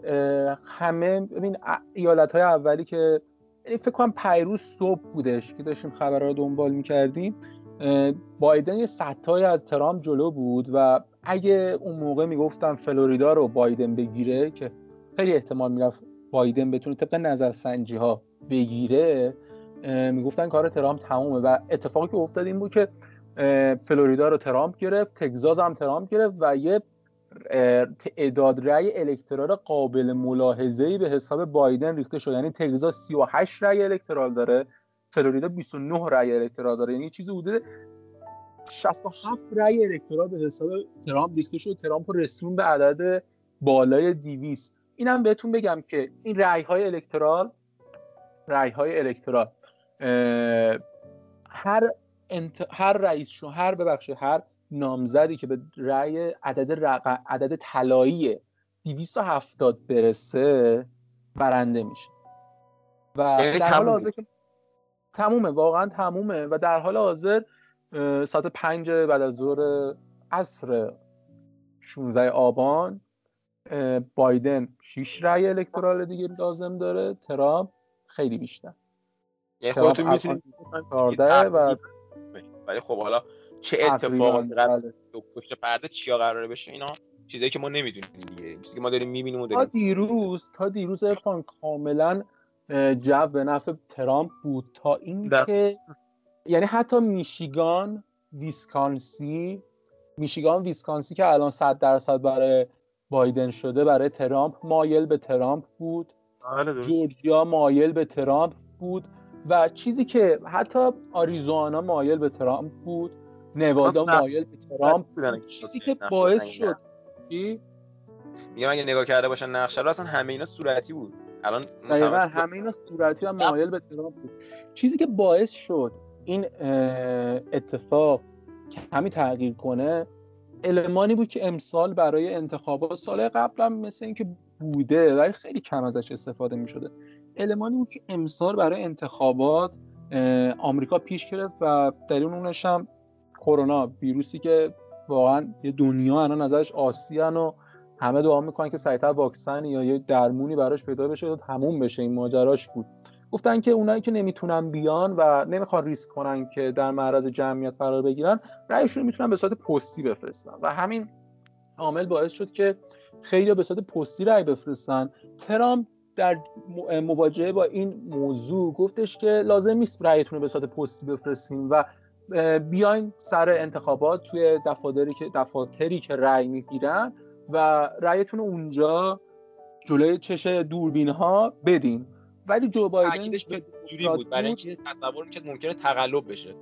همه ببین ایالت های اولی که یعنی فکر کنم پیروز صبح بودش که داشتیم خبر رو دنبال می‌کردیم بایدن یه ستای از ترامپ جلو بود و اگه اون موقع می‌گفتن فلوریدا رو بایدن بگیره که خیلی احتمال می‌رفت بایدن بتونه طبق نظرسنجی ها بگیره می‌گفتن کار ترامپ تمومه. و اتفاقی که افتاد این بود که فلوریدا رو ترامپ گرفت تگزاس هم ترامپ گرفت و یه تعداد رأی الکترال قابل ملاحظه‌ای به حساب بایدن ریخته شد یعنی تگزاس 38 رأی الکترال داره فلوریدا 29 رأی الکترال داره. یعنی چیزی حدود 67 رأی الکترال به حساب ترامپ ریخته شد ترامپ رسون به عدد بالای 200 اینم بهتون بگم که این رأی های الکترال رأی های الکترال هر انت... هر رئیس شو هر ببخشید هر نامزدی که به رأی عدد رق... عدد طلایی 270 برسه برنده میشه. و در حال حاضر که تمومه واقعا تمومه. و در حال حاضر ساعت پنج بعد از ظهر عصر 16 آبان بایدن 6 رأی الکترال دیگه لازم داره. ترامپ خیلی بیشتر. یعنی خودتون می‌تونید و ولی خب حالا چه اتفاقی قراره پشت پرده چیا قراره بشه؟ اینا چیزایی که ما نمی‌دونیم دیگه. چیزی که ما داریم می‌بینیم و داریم. تا دیروز تا دیروز عرفان کاملا جو به نفع ترامپ بود. تا اینکه یعنی حتی میشیگان ویسکانسین میشیگان ویسکانسین که الان 100 درصد برای بایدن شده برای ترامپ مایل به ترامپ بود. بله، جورجیا مایل به ترامپ بود. و چیزی که حتی آریزونا مایل به ترامپ بود نوادا مایل به ترامپ بود. چیزی که باعث شد. میگم اگه نگاه کرده باشن نقشه رو اصلا همه اینا صورتی بود. الان دقیقا همه اینا صورتی و مایل به ترامپ بود. چیزی که باعث شد این اتفاق کمی تغییر کنه المانی بود که امسال برای انتخابات سال قبلا مثل اینکه بوده ولی خیلی کم ازش استفاده می شده المانی بود که امسال برای انتخابات آمریکا پیش گرفت و در اونش هم کرونا ویروسی که واقعا یه دنیا الان ازش آسیان و همه دعا می‌کنن که سریعتر واکسن یا یه درمونی براش پیدا بشه و تموم بشه این ماجراش بود. گفتن که اونایی که نمی‌تونن بیان و نمی‌خوان ریسک کنن که در معرض جمعیت قرار بگیرن رأیشون می‌تونن به صورت پستی بفرستن و همین عامل باعث شد که خیلی به صورت پستی رأی بفرستن. ترامپ در مواجهه با این موضوع گفتش که لازم نیست رأیتون رو به صورت پستی بفرستیم و بیاین سر انتخابات توی دفاتری که دفاتری که رأی می‌گیرن و رأیتون اونجا جلوی چش دوربین ها بدین. ولی جو بایدن بود برای اینکه تصور می‌کرد ممکنه تقلب بشه.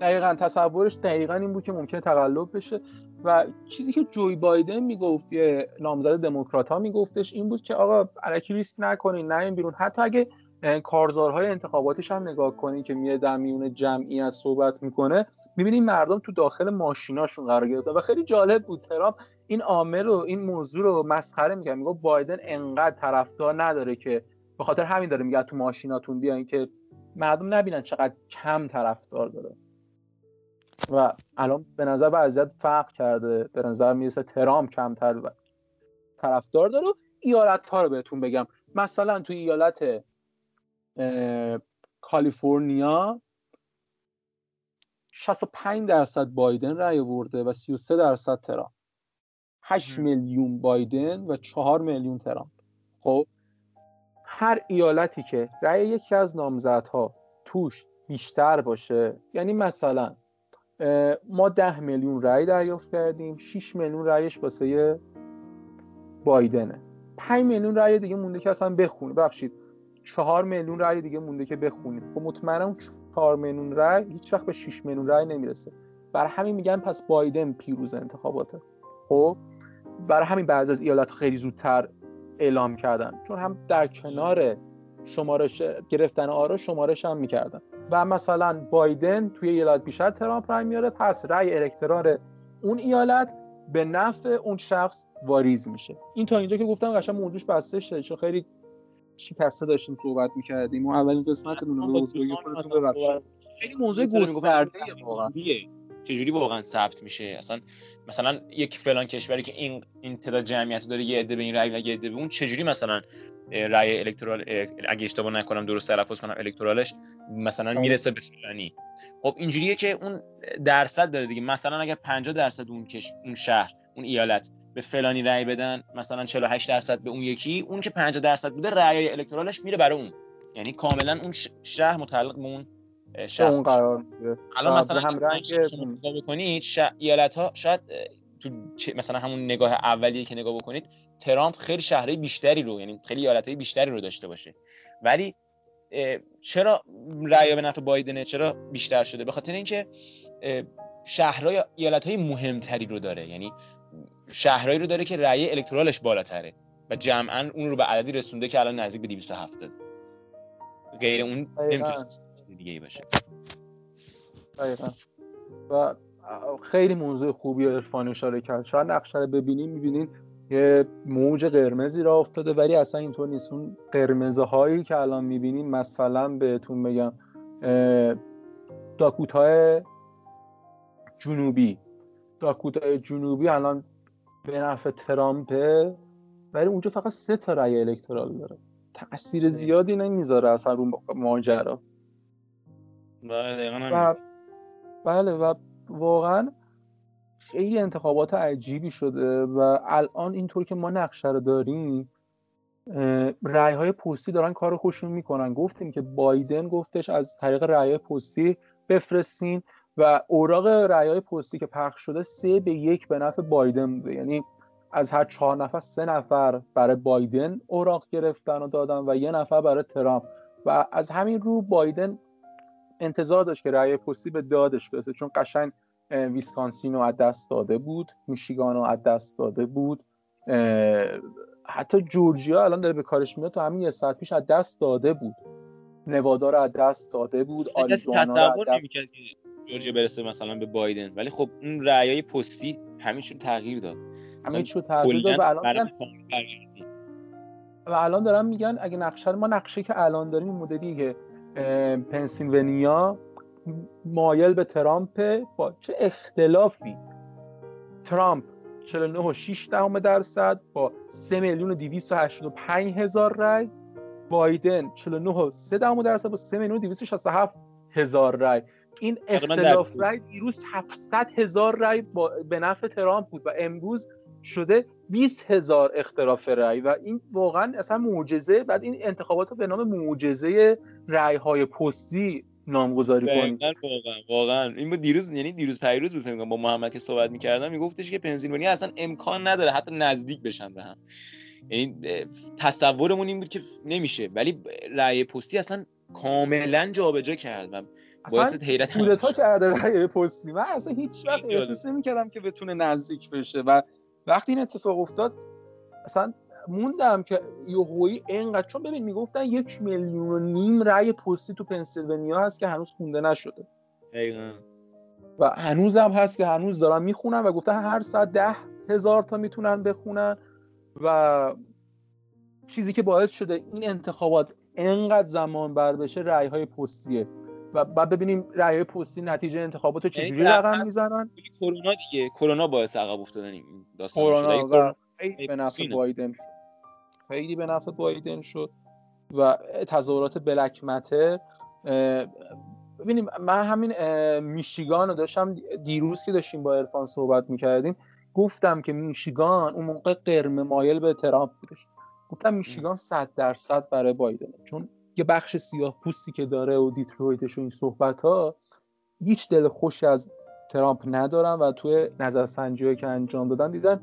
دقیقا تصورش دقیقا این بود که ممکنه تقلب بشه. و چیزی که جوی بایدن می‌گفت یه نامزد دموکرات ها میگفتش این بود که آقا علکی ریسک نکنین نه این بیرون. حتی اگه کارزارهای انتخاباتش هم نگاه کنین که میره در میون جمعیت صحبت می‌کنه می‌بینین مردم تو داخل ماشیناشون قرار گرفته و خیلی جالب بود ترامپ این عامل رو این موضوع رو مسخره می‌کنه میگه بایدن انقدر طرفدار نداره که به خاطر همین داره میگه تو ماشیناتون بیاین که مردم نبینن چقدر کم طرفدار داره. و الان به نظر وضعیت فرق کرده. به نظر می‌رسه ترامپ کمتر طرفدار داره. و ایالت ها رو بهتون بگم. مثلا تو ایالت کالیفرنیا 65 درصد بایدن رأی برده و 33 درصد ترامپ. 8 میلیون بایدن و 4 میلیون ترامپ. خب هر ایالتی که رأی یکی از نامزدها توش بیشتر باشه یعنی مثلا ما ده میلیون رأی دریافت کردیم 6 میلیون رأیش واسه بایدنه. 5 میلیون رأی دیگه مونده که اصلا بخونه. ببخشید 4 میلیون رأی دیگه مونده که بخونید خب مطمئنم 4 میلیون رأی هیچ وقت به 6 میلیون رأی نمی‌رسه. بر همین میگن پس بایدن پیروز انتخاباته. خب برای همین بعض از ایالت خیلی زودتر اعلام کردن. چون هم در کنار شمارش گرفتن آرا شمارش هم می‌کردن. و مثلا بایدن توی ایالت بیشتر ترامپ رای میاره پس رای الکترال اون ایالت به نفع اون شخص واریز میشه. این تا اینجا که گفتم قشنگ موضوعش بسته شده چون خیلی شکسته داشتیم صحبت می‌کردیم و اولین قسمت رو خیلی موضوع گسترده واقعا. چجوری واقعا ثبت میشه؟ اصلا مثلا یک فلان کشوری که این این تعداد جمعیت داره یه عده به این رأی و یه عده به اون چجوری مثلا رأی الکترال اگه اشتباه نکنم درست تلفظ کنم الکترالش مثلا می‌رسه به فلانی. خب اینجوریه که اون درصد داره دیگه. مثلا اگر 50 درصد اون کش... اون شهر اون ایالت به فلانی رأی بدن مثلا 48 درصد به اون یکی اون که 50 درصد بوده رأی الکترالش میره برای اون. یعنی کاملا اون شهر متعلق به اون شخص اون قرار الان مثلا هم رنگ بکنید ایالت ها شاید تو مثلا همون نگاه اولیه که نگاه بکنید ترامپ خیلی شهرهای بیشتری رو یعنی خیلی ایالت بیشتری رو داشته باشه. ولی چرا رأی به نفع بایدنه؟ چرا بیشتر شده؟ به خاطر اینکه شهرهای ایالت های مهمتری رو داره. یعنی شهرهایی رو داره که رأی الکترالش بالاتره و جمعا اون رو به عددی رسونده که الان نزدیک به 270 غیر اون نمی‌تونه دیگه ای باشه و خیلی موضوع خوبی و عرفانی اشاره کرد. شاید نقشه رو ببینیم می‌بینین یه موج قرمزی را افتاده ولی اصلا اینطور نیست. اون قرمزه هایی که الان می‌بینین مثلا بهتون بگم داکوتای جنوبی. داکوتای جنوبی الان به نفع ترامپه ولی اونجا فقط سه تا رأی الکترال داره. تاثیر زیادی نمی‌ذاره اصلا رو ماجرا. بله و بله و واقعا خیلی انتخابات عجیبی شده و الان اینطور که ما نقشه رو داریم رأی های پستی دارن کار خوشون می‌کنن. گفتیم که بایدن گفتش از طریق رأی پستی بفرستین و اوراق رأی های پستی که پخش شده سه به یک به نفع بایدن بوده. یعنی از هر چهار نفر سه نفر برای بایدن اوراق گرفتن و دادن و یه نفر برای ترامپ. و از همین رو بایدن انتظار داشت که رأی پستی به دادش برسه چون قشنگ ویسکانسین رو از دست داده بود میشیگان رو از دست داده بود. حتی جورجیا الان داره به کارش میاد تو همین یه ساعت پیش از دست داده بود. نوادا رو از دست داده بود آریزونا رو از دست جورجیا برسه مثلا به بایدن. ولی خب اون رأیای پستی همین رو تغییر داد. همین رو تغییر داد و الان و الان دارن میگن اگه نقشه ما نقشه که الان داریم این مدلی که پنسیلونیا مایل به ترامپ با چه اختلافی؟ ترامپ 49.6 دهم درصد با 3 میلیون و 285 هزار رای. بایدن 49.3 دهم درصد با 3 میلیون و 267 هزار رای. این اختلاف رای دیروز 700 هزار رای به نفع ترامپ بود و امروز شده 20 هزار اختلاف رای و این واقعا اصلا معجزه. بعد این انتخابات رو به نام معجزه رای های پستی نامگذاری کنیم واقعا واقعا. این دیروز یعنی دیروز پیروز بود با محمد که صحبت می‌کردم میگفتش که پنسیلوانیا اصلا امکان نداره حتی نزدیک بشن به هم. یعنی تصورمون این بود که نمیشه. ولی رأی پستی اصلا کاملا جابجا کرد و باعث حیرت کودتا کرده رأی پستی. من اصلا هیچ وقت احساس نمی‌کردم که بتونه نزدیک بشه و وقتی این اتفاق افتاد اصلا موندم که یوهویی اینقدر چون ببین می‌گفتن یک میلیون و نیم رأی پستی تو پنسیلوانیا هست که هنوز خونده نشده. و هنوز هم هست که هنوز دارن می‌خونن و گفتن هر ساعت ده هزار تا می‌تونن بخونن و چیزی که باعث شده این انتخابات انقدر زمان بر بشه رأی های پستیه. و بعد ببینیم رأی های پستی نتیجه انتخابات رو چجوری رقم می‌زنن؟ کرونا دیگه. کرونا باعث عقب افتادن این داستان کرونا خیلی به نفع بایدن شد. خیلی به نفع بایدن شد. و تظاهرات بلک متر ببینیم من همین میشیگان رو داشتم دیروز که داشتیم با ارفان صحبت می‌کردیم گفتم که میشیگان اون موقع قرمه مایل به ترامپ بودش. گفتم میشیگان صد درصد برای بایدنه. چون یه بخش سیاه پوستی که داره و دیترویتش و این صحبت ها هیچ دل خوشی از ترامپ ندارن و توی نظرسنجی که انجام دادن دیدن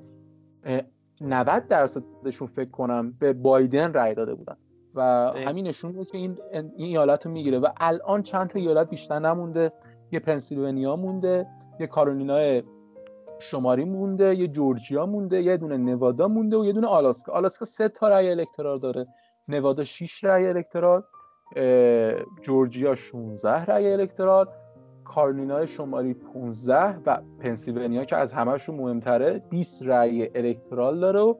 90 درصدشون فکر کنم به بایدن رای داده بودن. و همین نشون میده که این این ایالت رو می‌گیره. و الان چند تا ایالت بیشتر نمونده. یه پنسیلوانیا مونده یه کارولینای شماری مونده یه جورجیا مونده یه دونه نوادا مونده و یه دونه آلاسکا. آلاسکا سه تا رای الکترال داره. نوادا 6 رای الکترال جورجیا 16 رای الکترال کارولینای شمالی 15 و پنسیلوانیا که از همهشون مهمتره 20 رأی الکترال داره. و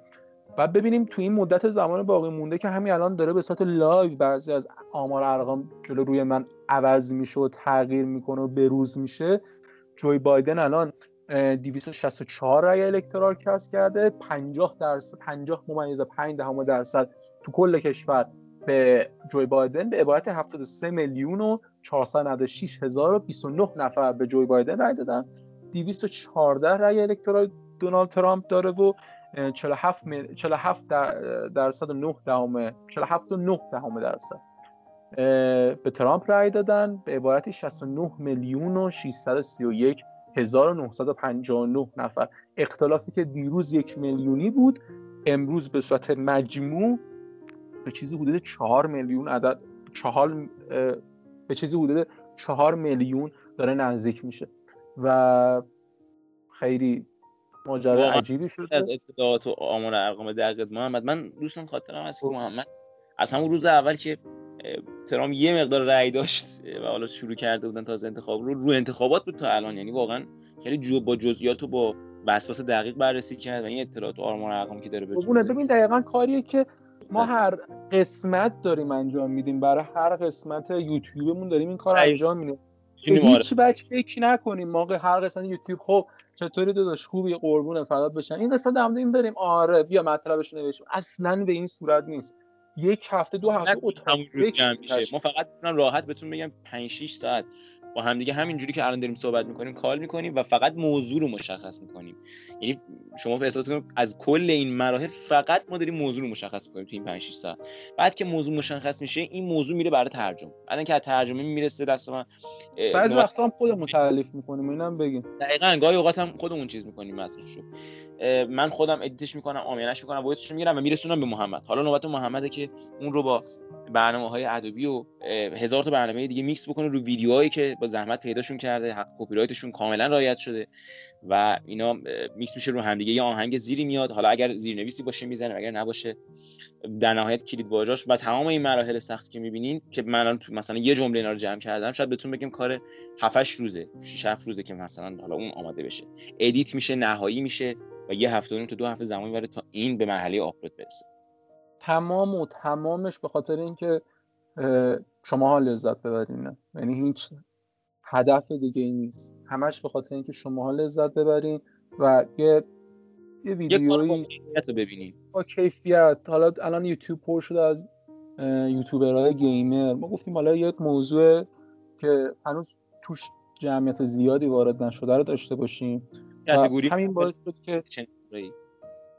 بعد ببینیم تو این مدت زمان باقی مونده که همین الان داره به صورت live بعضی از آمار ارقام جلو روی من عوض میشه و تغییر می‌کنه و بروز میشه. جوی بایدن الان 264 رأی الکترال کسب کرده 50 درصد 50 ممیز 5 دهم درصد تو کل کشور به جوی بایدن به عبارت 73 میلیون و 496 هزار و 29 نفر به جوی بایدن رای دادن. 214 رای الکترال دونالد ترامپ داره و 47 47 درصد و 9 دهم 47 و 9 دهم درصد به ترامپ رای دادن به عبارت 69 میلیون و 631 1959 نفر. اختلافی که دیروز یک میلیونی بود امروز به صورت مجموع به چیزی حدود 4 میلیون عدد چهار به چیزی حدود 4 میلیون داره نزدیک میشه و خیلی ماجرا عجیبی شده. از اطلاعات و آمار ارقام دقیق محمد من دوستم خاطرم هست که محمد از همون روز اول که ترام یه مقدار رأی داشت و حالا شروع کرده بودن تازه انتخاب رو رو انتخابات بود تا الان. یعنی واقعا خیلی جو با جزئیات و با وسواس دقیق بررسی کرد و این اطلاعات و آمار ارقام که داره به ببین دقیقا کاریه که ما هر قسمت داریم انجام میدیم. برای هر قسمت یوتیوبمون داریم این کار انجام میدیم. هیچ بچ فکر نکنیم. ما هر قسمت یوتیوب خب چطوری داداش؟ خوبی؟ قربون فدات بشن. این قسمت در این بریم. آره بیا مطلبش نوشیم اصلا به این صورت نیست. یک هفته دو هفته اتاق ما فقط راحت بهتون بگم 5 6 ساعت. با همدیگه همینجوری که الان داریم صحبت می‌کنیم call می‌کنیم و فقط موضوع رو مشخص می‌کنیم. یعنی شما به احساس کنید از کل این مراحل فقط ما داریم موضوع رو مشخص می‌کنیم تو این 5 6 ساعت. بعد که موضوع مشخص میشه این موضوع میره برای ترجمه. بعد اینکه ترجمه می‌رسه دست من بعضی وقتا هم خودمون تعریف می‌کنیم اینم بگیم. دقیقاً گاهی اوقات هم خودمون چیز می‌کنیم مسئولشو من خودم edit ش می‌کنم آماده‌ش می‌کنم voice ش می‌گیرم و میرسونم به محمد. حالا نوبت محمده که اون رو با برنامه های Adobe و هزار تا برنامه دیگه میکس بکنه رو ویدیوهایی که با زحمت پیداشون کرده حق کپی رایتشون کاملا رعایت شده و اینا میکس میشه رو همدیگه. یه آهنگ زیری میاد. حالا اگر زیرنویسی باشه می‌زنه اگر نباشه در نهایت کلید واژاش و تمام این مراحل سخت که می‌بینین که من تو مثلا یه جمله اینا رو جمع کردم شاید بهتون بگم کار 7 روزه 6 7 روزه که مثلا حالا اون آماده بشه. edit میشه نهایی میشه و یه هفته تا دو هفته زمان می‌بره تا این به مرحله آپلود برسه. تمام و تمامش به خاطر اینکه شما لذت ببرین. یعنی هیچ هدف دیگه ای نیست. همش به خاطر اینکه شما لذت ببرین و یه یه ویدیویی رو ببینید با کیفیت. حالا الان یوتیوب پر شده از یوتیوبرهای گیمر. ما گفتیم حالا یک موضوع که هنوز توش جمعیت زیادی وارد نشده رو داشته باشیم. همین باعث شد که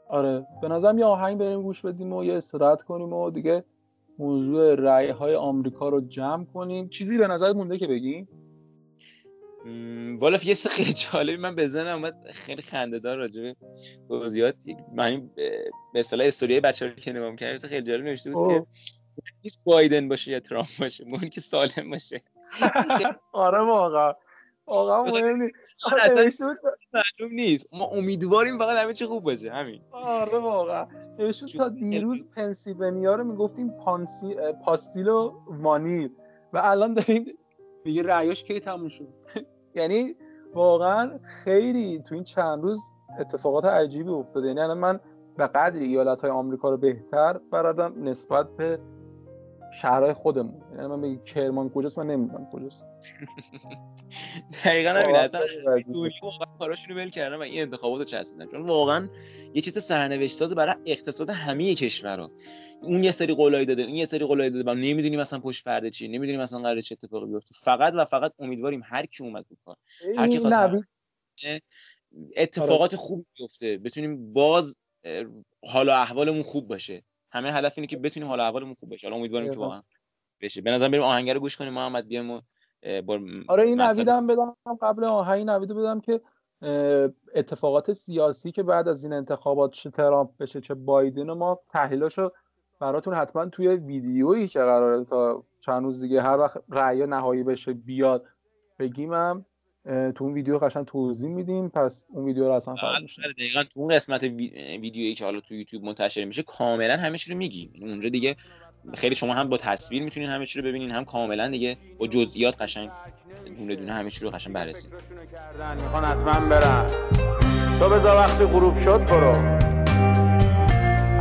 آره به نظرم یه آهنگ بریم گوش بدیم و یه استراحت کنیم و دیگه موضوع رأی های آمریکا رو جمع کنیم. چیزی به نظر مونده که بگیم بالا یه خیلی جالبی من بزنم اومد خیلی خنده دار راجبه توضیحات. من به اصطلاح استوری بچه رو که نگاه کرد خیلی جالب نوشته بود که نیست بایدن باشه یا ترامپ باشه مهم که سالم باشه. آره واقعا. واقعا مهم نیست. معلوم نیست. ما امیدواریم فقط همه چی خوب باشه همین. آره واقعا. نوشته تا دیروز پنسیلوانیا رو می‌گفتیم پانسی... پاستیل و وانیل. و الان دارین میگه رعیاش کی تموم شد؟ یعنی واقعا خیلی تو این چند روز اتفاقات عجیبی افتاده. یعنی الان من به قدری ایالت های آمریکا رو بهتر بردم نسبت به شهرهای خودمون. یعنی من بگی کرمان کجاست من نمی‌دونم کجاست. دقیقا همین اصلا واقعا کاراشونو ول کردن و این انتخابات رو چسبیدن. چون واقعا یه چیز سرنوشت ساز برای اقتصاد همه کشورها اون یه سری قولایی داده این یه سری قولایی داده نمی‌دونیم مثلا پشت پرده چی نمی‌دونیم مثلا قرار چه اتفاقی بیفته. فقط و فقط امیدواریم هر کی اومد کار هر کی خواست اتفاقات خوب بیفته. بتونیم باز حال و احوالمون خوب باشه. همه هدف اینه که بتونیم حال و احوالمون خوب باشه. حالا امیدواریم که واقعا بشه. به نظر بریم آهنگ رو گوش کنیم محمد بیام آره این نویدم بدم قبل آهنگ نویدو بدم که اتفاقات سیاسی که بعد از این انتخابات چه ترامپ بشه چه بایدن و ما تحلیلاشو براتون حتما توی ویدیویی که قراره تا چند روز دیگه هر وقت رأی نهایی بشه بیاد بگیمم. تو اون ویدیو قشنگ توضیح میدیم پس اون ویدیو رو اصلا فرق میشه آره، دقیقاً تو اون قسمت ویدیویی که حالا تو یوتیوب منتشر میشه کاملا همه چی رو میگیم. یعنی اونجا دیگه خیلی شما هم با تصویر می‌تونین همه چی رو ببینین هم کاملا دیگه با جزئیات قشنگ دونه دونه همه چی رو قشنگ بررسی. می‌خوان حتما برن. تو بذار وقتی غروب شد برو.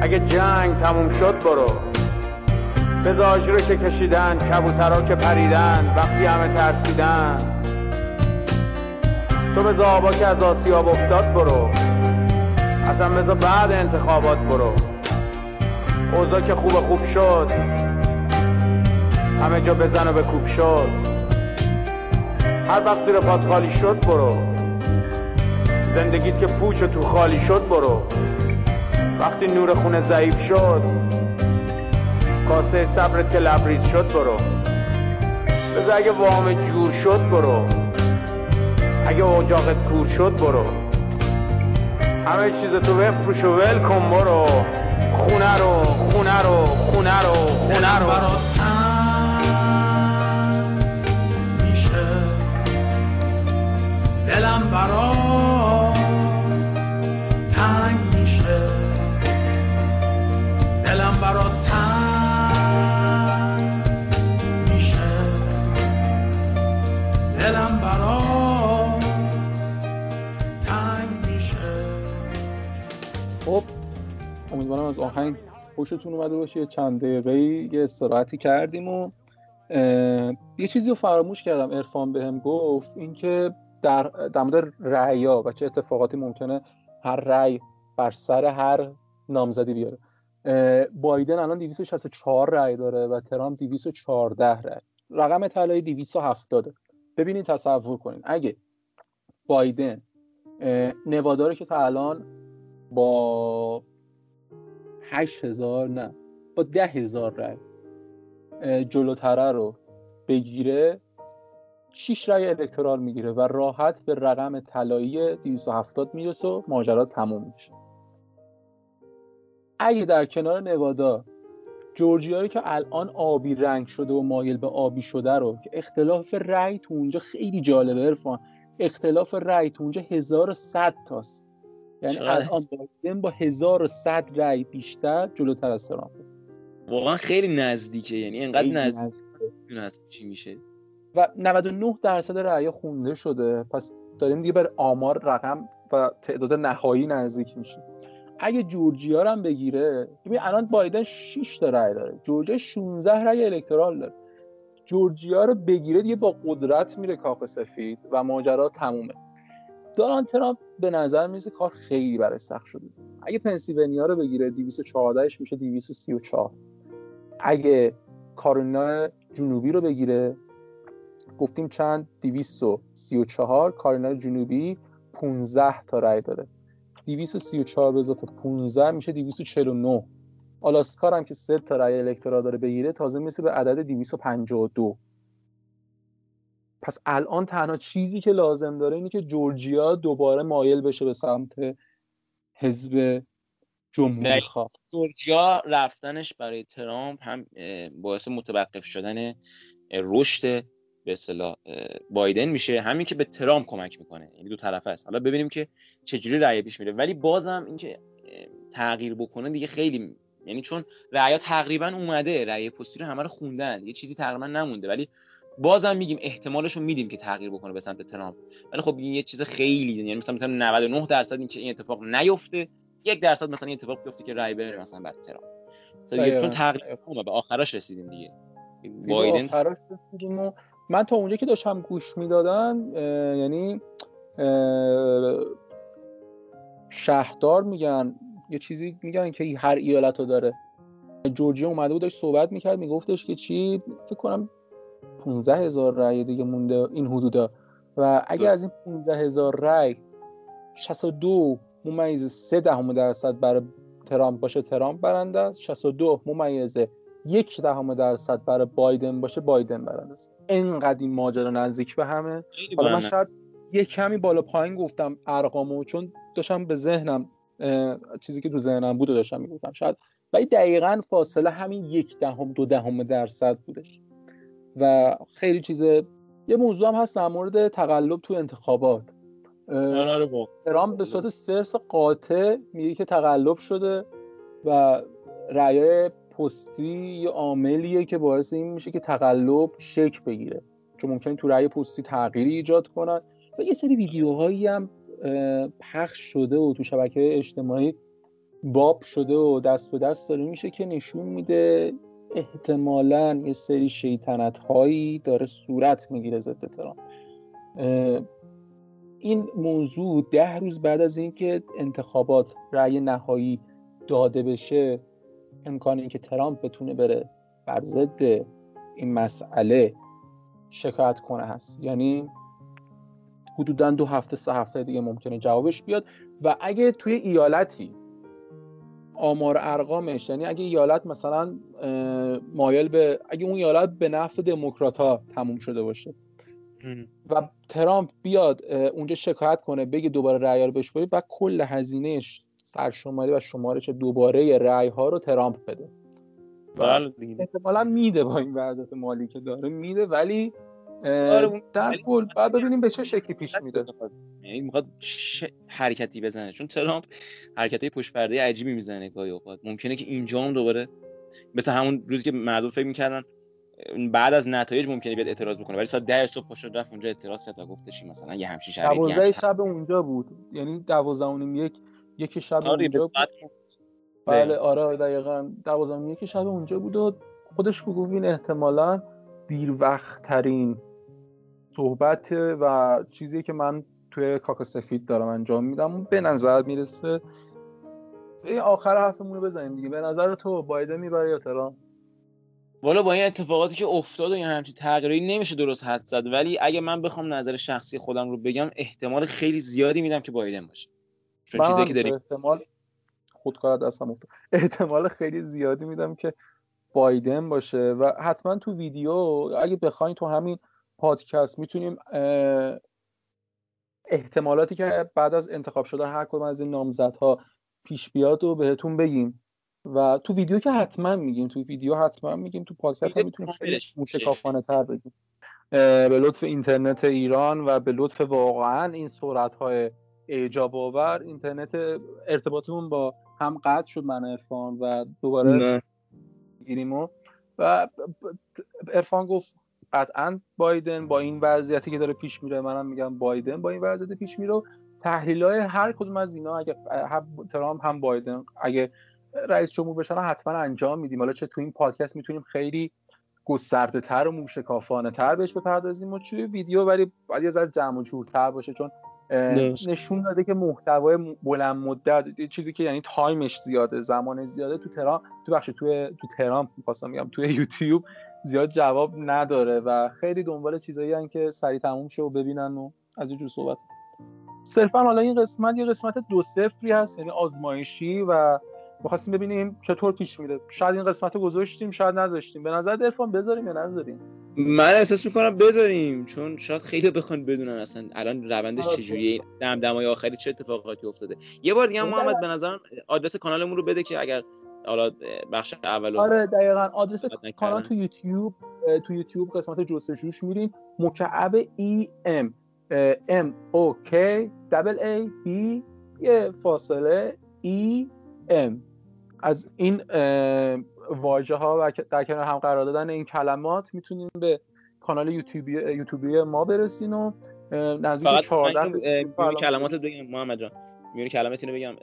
اگه جنگ تموم شد برو. بذار آجرو که کشیدن کبوترا که پریدن وقتی همه ترسیدن. تو بذار آبا که از آسیاب افتاد برو. اصلا بذار بعد انتخابات برو. اوضاع که خوب خوب شد. همه جا بزن و به کوب شد. هر وقت زیر پات خالی شد برو. زندگیت که پوچ و تو خالی شد برو. وقتی نور خونه ضعیف شد کاسه صبرت که لبریز شد برو. بذار اگه وام جور شد برو. اگه اجاقت کور شد برو. همه چیز تو بفروش و ول کن برو. خونه رو خونه رو خونه رو خونه رو. میشه. دلم برات از آهنگ خوشتون اومده باشه چند دقیقه یه استراحتی کردیم و یه چیزی رو فراموش کردم ارفان بهم گفت اینکه در در مورد رأیا و چه اتفاقاتی ممکنه هر رأی بر سر هر نامزدی بیاره. بایدن الان 264 رأی داره و ترامپ 214 رأی. رقم طلایی 270 ببینید تصور کنید اگه بایدن نواداره که تا الان با هشت هزار نه با ده هزار رای. جلوتره رو بگیره 6 رای الکترال می‌گیره و راحت به رقم طلایی 270 می‌رسه و ماجرا تموم میشه. اگه در کنار نوادا جورجیا که الان آبی رنگ شده و مایل به آبی شده رو که اختلاف رأی تو اونجا خیلی جالبه عرفان. اختلاف رأی تو اونجا 1100 تاست. یعنی الان بایدن با 1100 رأی بیشتر جلوتر از ترامپ. واقعا خیلی نزدیکه. یعنی انقدر نزدیک چی میشه. و 99 درصد رأی خونده شده. پس داریم دیگه بر آمار رقم و تعداد نهایی نزدیک میشه اگه جورجیا رو هم بگیره ببین الان بایدن 6 تا رأی داره. جورجیا 16 رأی الکترال داره. جورجیا رو بگیره دیگه با قدرت میره کاخ سفید و ماجرا تمومه. دونالد ترامپ به نظر می‌رسه کار خیلی برای سخت شده. اگه پنسیلوانیا رو بگیره 214 ش میشه 234 اگه کارولینا جنوبی رو بگیره گفتیم چند؟ 234 کارولینا جنوبی 15 تا رای داره. 234 به اضافه 15 میشه 249 آلاسکار هم که سه تا رای الکترا داره بگیره تازه می‌رسه به عدد 252 پس الان تنها چیزی که لازم داره اینه که جورجیا دوباره مایل بشه به سمت حزب جمهوری خواه. جورجیا رفتنش برای ترامپ هم باعث متوقف شدن رشد به اصطلاح بایدن میشه. همین که به ترامپ کمک می‌کنه یعنی دو طرفه است. حالا ببینیم که چجوری رأی پیش میره. ولی بازم اینکه تغییر بکنه دیگه خیلی یعنی چون رأی تقریبا اومده رأی پستی رو همه رو خوندن. یه چیزی تقریبا نمونده. ولی بازم میگیم احتمالش رو میدیم که تغییر بکنه به سمت ترامپ. ولی خب این یه چیز خیلی یعنی مثلا مثلا 99 درصد این این اتفاق نیفته یک درصد مثلا این اتفاق بیفته که رأی بره مثلا برای ترامپ. چون تغییر به آخرش رسیدیم دیگه. بایدن آخرش رسیدیم و من تا اونجا که داشتم گوش می‌دادن یعنی شهردار میگن یه چیزی میگن که هر ایالت رو داره. جورجیا اومده بود داشت صحبت می‌کرد میگفتش که چی؟ فکر کنم 15 هزار رأی دیگه مونده این حدودا. و اگر از این 15 هزار رأی 62 ممیز 3 دهم درصد برای ترامپ باشه ترامپ برنده است. 62 ممیز یک دهم درصد برای بایدن باشه بایدن برنده است. انقدر این ماجرا نزدیک به همه. حالا من شاید یه کمی بالا پایین گفتم ارقامو چون داشتم به ذهنم چیزی که تو ذهنم بود داشتم می‌گفتم. شاید ولی دقیقا فاصله همین یک دهم دو دهم درصد بودش. و خیلی چیز یه موضوع هم هست در مورد تقلب تو انتخابات. ترامپ به صورت سرس قاطع میگه که تقلب شده و رأیای پستی یه عاملیه که باعث این میشه که تقلب شک بگیره. چون ممکنه تو رأی پستی تغییری ایجاد کنن. و یه سری ویدیوهایی هم پخش شده و تو شبکه اجتماعی باب شده و دست به دست داره. میشه که نشون میده احتمالا یه سری شیطنت هایی داره صورت می‌گیره ضد ترامپ. این موضوع ده روز بعد از اینکه انتخابات رأی نهایی داده بشه امکان اینکه ترامپ بتونه بره بر ضد این مسئله شکایت کنه هست. یعنی حدودا دو هفته سه هفته دیگه ممکنه جوابش بیاد. و اگه توی ایالتی آمار ارقامش. یعنی اگه ایالت مثلا مایل به اگه اون ایالت به نفع دموکرات ها تموم شده باشه و ترامپ بیاد اونجا شکایت کنه بگه دوباره رأی رو بهش و کل هزینه سرشماری و شمارش دوباره رأی ها رو ترامپ بده. بله احتمالا میده با این وضعیت مالی که داره. میده ولی آره، در کل بعد ببینیم به چه شکلی پیش میده یعنی می‌خواد حرکتی بزنه. چون ترامپ حرکتی پشت پرده عجیبی می‌زنه گاهی اوقات. ممکنه که اینجا هم دوباره مثل همون روزی که مردم فکر می‌کردن بعد از نتایج ممکنه بیاد اعتراض بکنه. ولی ساعت 10 صبح پاشو رفت اونجا اعتراض کرد و گفتش مثلا یه همچین شرایطی 12 شب. اونجا بود. یعنی 12 و یک یک شب آره اونجا بود. بله آره دقیقاً. 12 یک شب اونجا بود و خودش گفت این احتمالاً دیر وقت ترین صحبت و چیزی که من توی کاکا سفید دارم انجام میدم به نظر می‌رسه. این آخر حرفمون رو بزنیم دیگه. به نظر تو بایده می‌بره یا ترامپ والا با این اتفاقاتی که افتاد و این همچین تغییری نمیشه درست حد زد. ولی اگه من بخوام نظر شخصی خودم رو بگم احتمال خیلی زیادی میدم که بایدن باشه. چون چیزی که داریم احتمال خودکار دستم افتاد. احتمال خیلی زیادی میدم که بایدن باشه. و حتما تو ویدیو اگه بخواین تو همین پادکست می‌تونیم احتمالاتی که بعد از انتخاب شدن هر کدوم از این نامزدها پیش بیاد و بهتون بگیم. و تو ویدیو که حتما میگیم تو ویدیو حتما میگیم تو پادکست هم می‌تونیم خیلی موشکافانه تر بگیم. به لطف اینترنت ایران و به لطف واقعا این سرعت های اعجاب آور اینترنت ارتباطمون با هم قطع شد من ارفان و دوباره گیریم و ارفان گفت قطعا بایدن با این وضعیتی که داره پیش میره منم میگم بایدن با این وضعیت پیش میره تحلیل های هر کدوم از اینا اگه هم ترامپ هم بایدن اگه رئیس جمهور بشن حتما انجام میدیم. حالا چه تو این پادکست می‌تونیم خیلی گسترده تر و موشکافانه تر بهش بپردازیم و توی ویدیو ولی باید یه ذره جمع و جورتر باشه چون نشون داده که محتوای بلند مدت چیزی که یعنی time ش زیاده زمان زیاده تو ترام تو بخش تو تو ترام می‌خواستم میگم توی یوتیوب زیاد جواب نداره و خیلی دنبال چیزایی که سریع تموم شه و ببینن و از اینجور صحبت. صرفا حالا این قسمت یه قسمت دو صفری هست یعنی آزمایشی و می‌خواستیم ببینیم چطور پیش میره. شاید این قسمت رو گذاشتیم شاید نذاشتیم. به نظر عرفان بذاریم یا نذاریم؟ من احساس می‌کنم بذاریم چون شاید خیلی بخوان بدونن اصلا الان روندش آره. چجوریه دمدمای آخری چه اتفاقاتی افتاده. یه بار دیگه محمد به نظرم آدرس کانالمون رو بده که اگر حالا بخش اول آره دقیقا. آدرس کانال تو یوتیوب تو یوتیوب قسمت جستجوش میریم. مکعب ای ام ام او کی دبل ای بی یه فاصله ای ام. از این واژه ها و در کنار هم قرار دادن این کلمات می‌تونیم به کانال یوتیوبی یوتیوبی ما برسین و نزدیک 14 کلمات. بگم محمد جان. میونی کلمات اینو بگم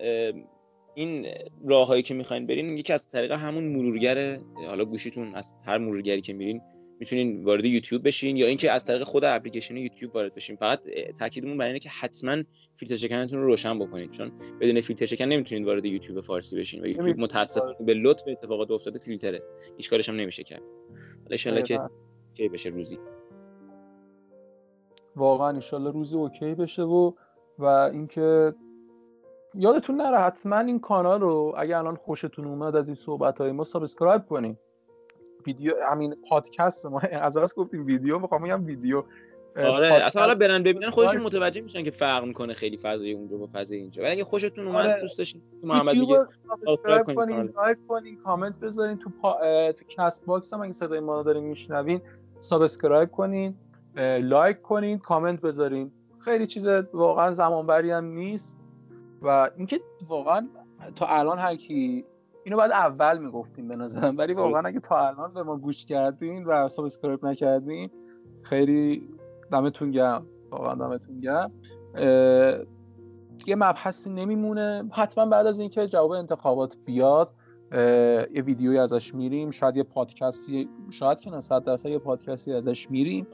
این راههایی که می‌خواین برین یکی از طریق همون مرورگر حالا گوشیتون از هر مرورگری که میرین می‌تونین وارد یوتیوب بشین یا اینکه از طریق خود اپلیکیشن یوتیوب وارد بشین. فقط تاکیدمون بر اینه که حتما فیلتر شکنتون رو روشن بکنید. چون بدون فیلتر شکن نمی‌تونید وارد یوتیوب فارسی بشین و یوتیوب متاسفانه به لطف اتفاقات افتاده فیلتره. هیچ کارش هم نمیشه کرد. ان که okay بشه روزی. واقعا ان روزی okay بشه و و اینکه یادتون نره حتما این کانال رو اگه الان خوشتون اومد از این صحبت های ما subscribe کنیم ویدیو همین پادکست ما از از گفتیم ویدیو می‌خوام بگم ویدیو. آره اصلا حالا برن ببینن خودشون متوجه میشن که فرق می‌کنه خیلی فضای اونجا با فضای اینجا. ولی اگه خوشتون اومد آره. دوست داشتین محمد دیگه subscribe کنین لایک کنین کامنت بذارین تو پا... تو Castbox هم اگه صدای ما رو دارین میشنوین subscribe کنین لایک کنین کامنت بذارین. خیلی چیز واقعا زمانبری هم نیست. و اینکه واقعا تا الان هر کی اینو بعد اول می‌گفتیم به نظرم ولی واقعا اگه تا الان به ما گوش کردین و subscribe نکردین خیلی دمتون گرم واقعا دمتون گرم. یه مبحثی نمیمونه. حتما بعد از اینکه جواب انتخابات بیاد یه ویدیویی ازش میریم شاید یه پادکستی شاید که نه صد درصد یه پادکستی ازش میریم.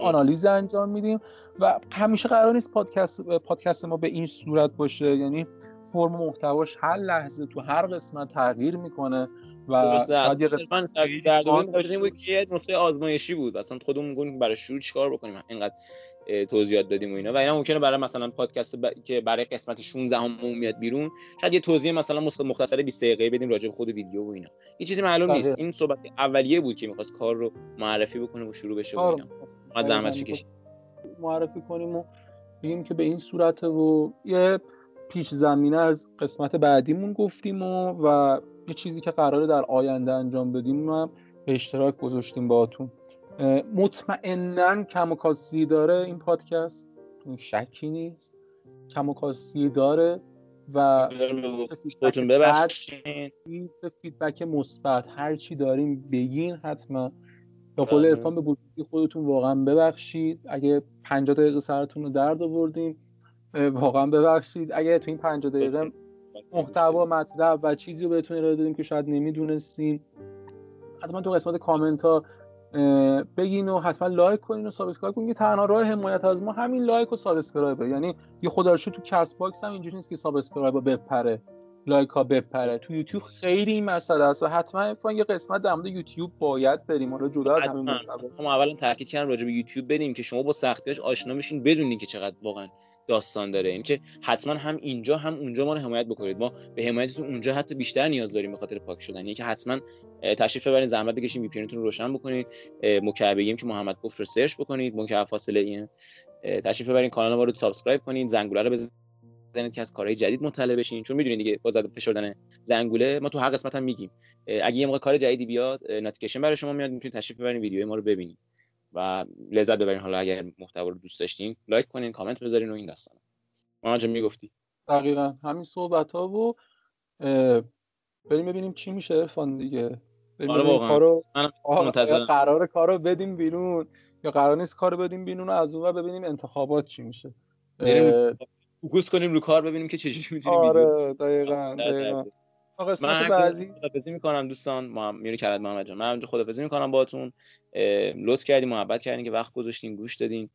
آنالیز انجام میدیم و همیشه قرار نیست پادکست پادکست ما به این صورت باشه. یعنی فرم محتواش هر لحظه تو هر قسمت تغییر می‌کنه و شاید یه قسمت تغییر بود که نقطه آزمایشی بود. اصلا خودمون میگیم برای شروع چیکار بکنیم؟ اینقدر توضیحات دادیم و اینا. و اینا ممکنه برای مثلا پادکست که برای قسمت 16 هم میاد بیرون شاید یه توضیح مثلا مختصر 20 دقیقه بدیم راجع به خود ویدیو و اینا. یه چیزی معلوم نیست. این صحبت اولیه بود که می‌خواست کار رو معرفی بکنه و شروع بشه و اینا. ما زحمت معرفی کنیم و بگیم که به این صورت و یه پیش زمینه از قسمت بعدیمون گفتیم و, و یه چیزی که قراره در آینده انجام بدیم و به اشتراک گذاشتیم باهاتون. مطمئنا کم و کاسی داره این پادکست. این شکی نیست. کم و کاسی داره و فیدبک مثبت هر چی داریم بگین حتما. به قول ارفان به بزرگی خودتون واقعا ببخشید. اگه 50 دقیقه سرتون رو درد آوردیم واقعا ببخشید. اگه تو این 50 دقیقه محتوا مطلب و چیزی رو بهتون ارائه دادیم که شاید نمی‌دونستین حتما تو قسمت کامنت ها بگین و حتما لایک کنین و subscribe کنین که تنها راه حمایت از ما همین لایک و subscribe یعنی به خدا تو CastBox هم اینجوری نیست که subscribe بپره. لایک ها بپره. تو یوتیوب خیلی این مسئله است و حتما یه قسمت در مورد یوتیوب باید بریم. حالا جدا از همین ما اولا تاکید کردم راجع به یوتیوب بدیم که شما با سختیاش آشنا بشین بدونین که چقدر واقعا داستان داره. این که حتما هم اینجا هم اونجا ما رو حمایت بکنید. ما به حمایتتون اونجا حتی بیشتر نیاز داریم به خاطر پاک شدن. یعنی که حتما تشریف ببرید زحمت بکشین وی رو روشن بکنید. مکعبه که محمد گفت رو سرچ بکنید. مکعب فاصله این تشریف ببرین کانال ما رو سابسکرایب کنید. زنگوله رو بزنید. بزنید که از کارهای جدید مطلع بشین. چون می‌دونید دیگه با زدن فشردن زنگوله ما تو هر قسمت هم میگیم اگه یه موقع کار جدیدی بیاد نوتیفیکیشن برای شما میاد می‌تونید تشریف ببرین ویدیوی ما رو ببینید. و لذت ببرین. حالا اگر محتوا رو دوست داشتین لایک کنین کامنت بذارین و این داستان ما می‌گفتی؟ دقیقا. همین صحبت ها و بریم ببینیم چی میشه ارفان دیگه. بریم آره کارو. قرار کارو بدیم بیرون یا قرار نیست کارو بدیم بیرون و از اون ببینیم انتخابات چی میشه. فوکوس کنیم رو کار ببینیم که چجوری می‌تونیم آره دقیقاً دقیقاً. من بعدی. خدافظی می‌کنم دوستان. ما میری کرد محمد جان. من اونجا خدافظی می‌کنم باهاتون. لطف کردیم محبت کردین که وقت گذاشتین گوش دادین.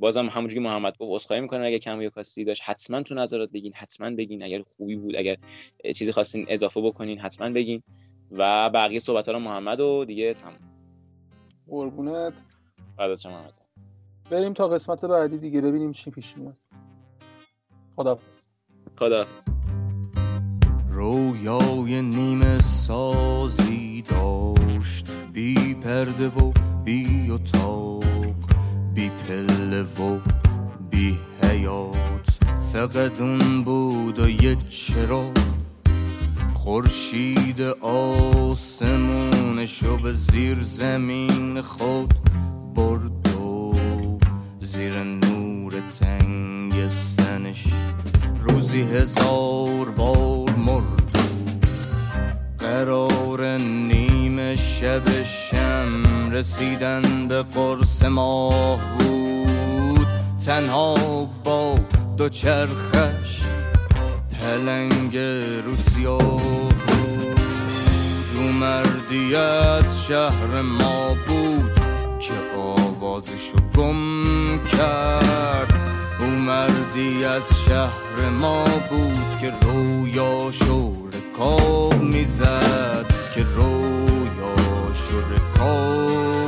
بازم همونجوری محمد گفت عذرخواهی می‌کنم. اگه کم یا کاستی داشت حتما تو نظرات بگین حتما بگین. اگر خوبی بود اگر چیزی خواستین اضافه بکنین حتما بگین. و بقیه صحبت ها رو محمد و دیگه تمام قربونت. بعد محمد بریم تا قسمت بعدی دیگه ببینیم چی پیش میاد. خداحافظ. خداحافظ. رویای نیمه سازی داشت. بی پرده و بی اتاق. بی پله و بی حیات فقط اون بود و یه چرا. خورشید آسمونشو به زیر زمین خود برد و زیر روزی هزار بار مرد قرار نیمه شب شم رسیدن به قرص ماه بود. تنها با دو چرخش پلنگ روسیا بود. دو مردی از شهر ما بود که آوازشو گم کرد. مردی از شهر ما بود که رویاشو رکاب می‌زد که رویاشو رکاب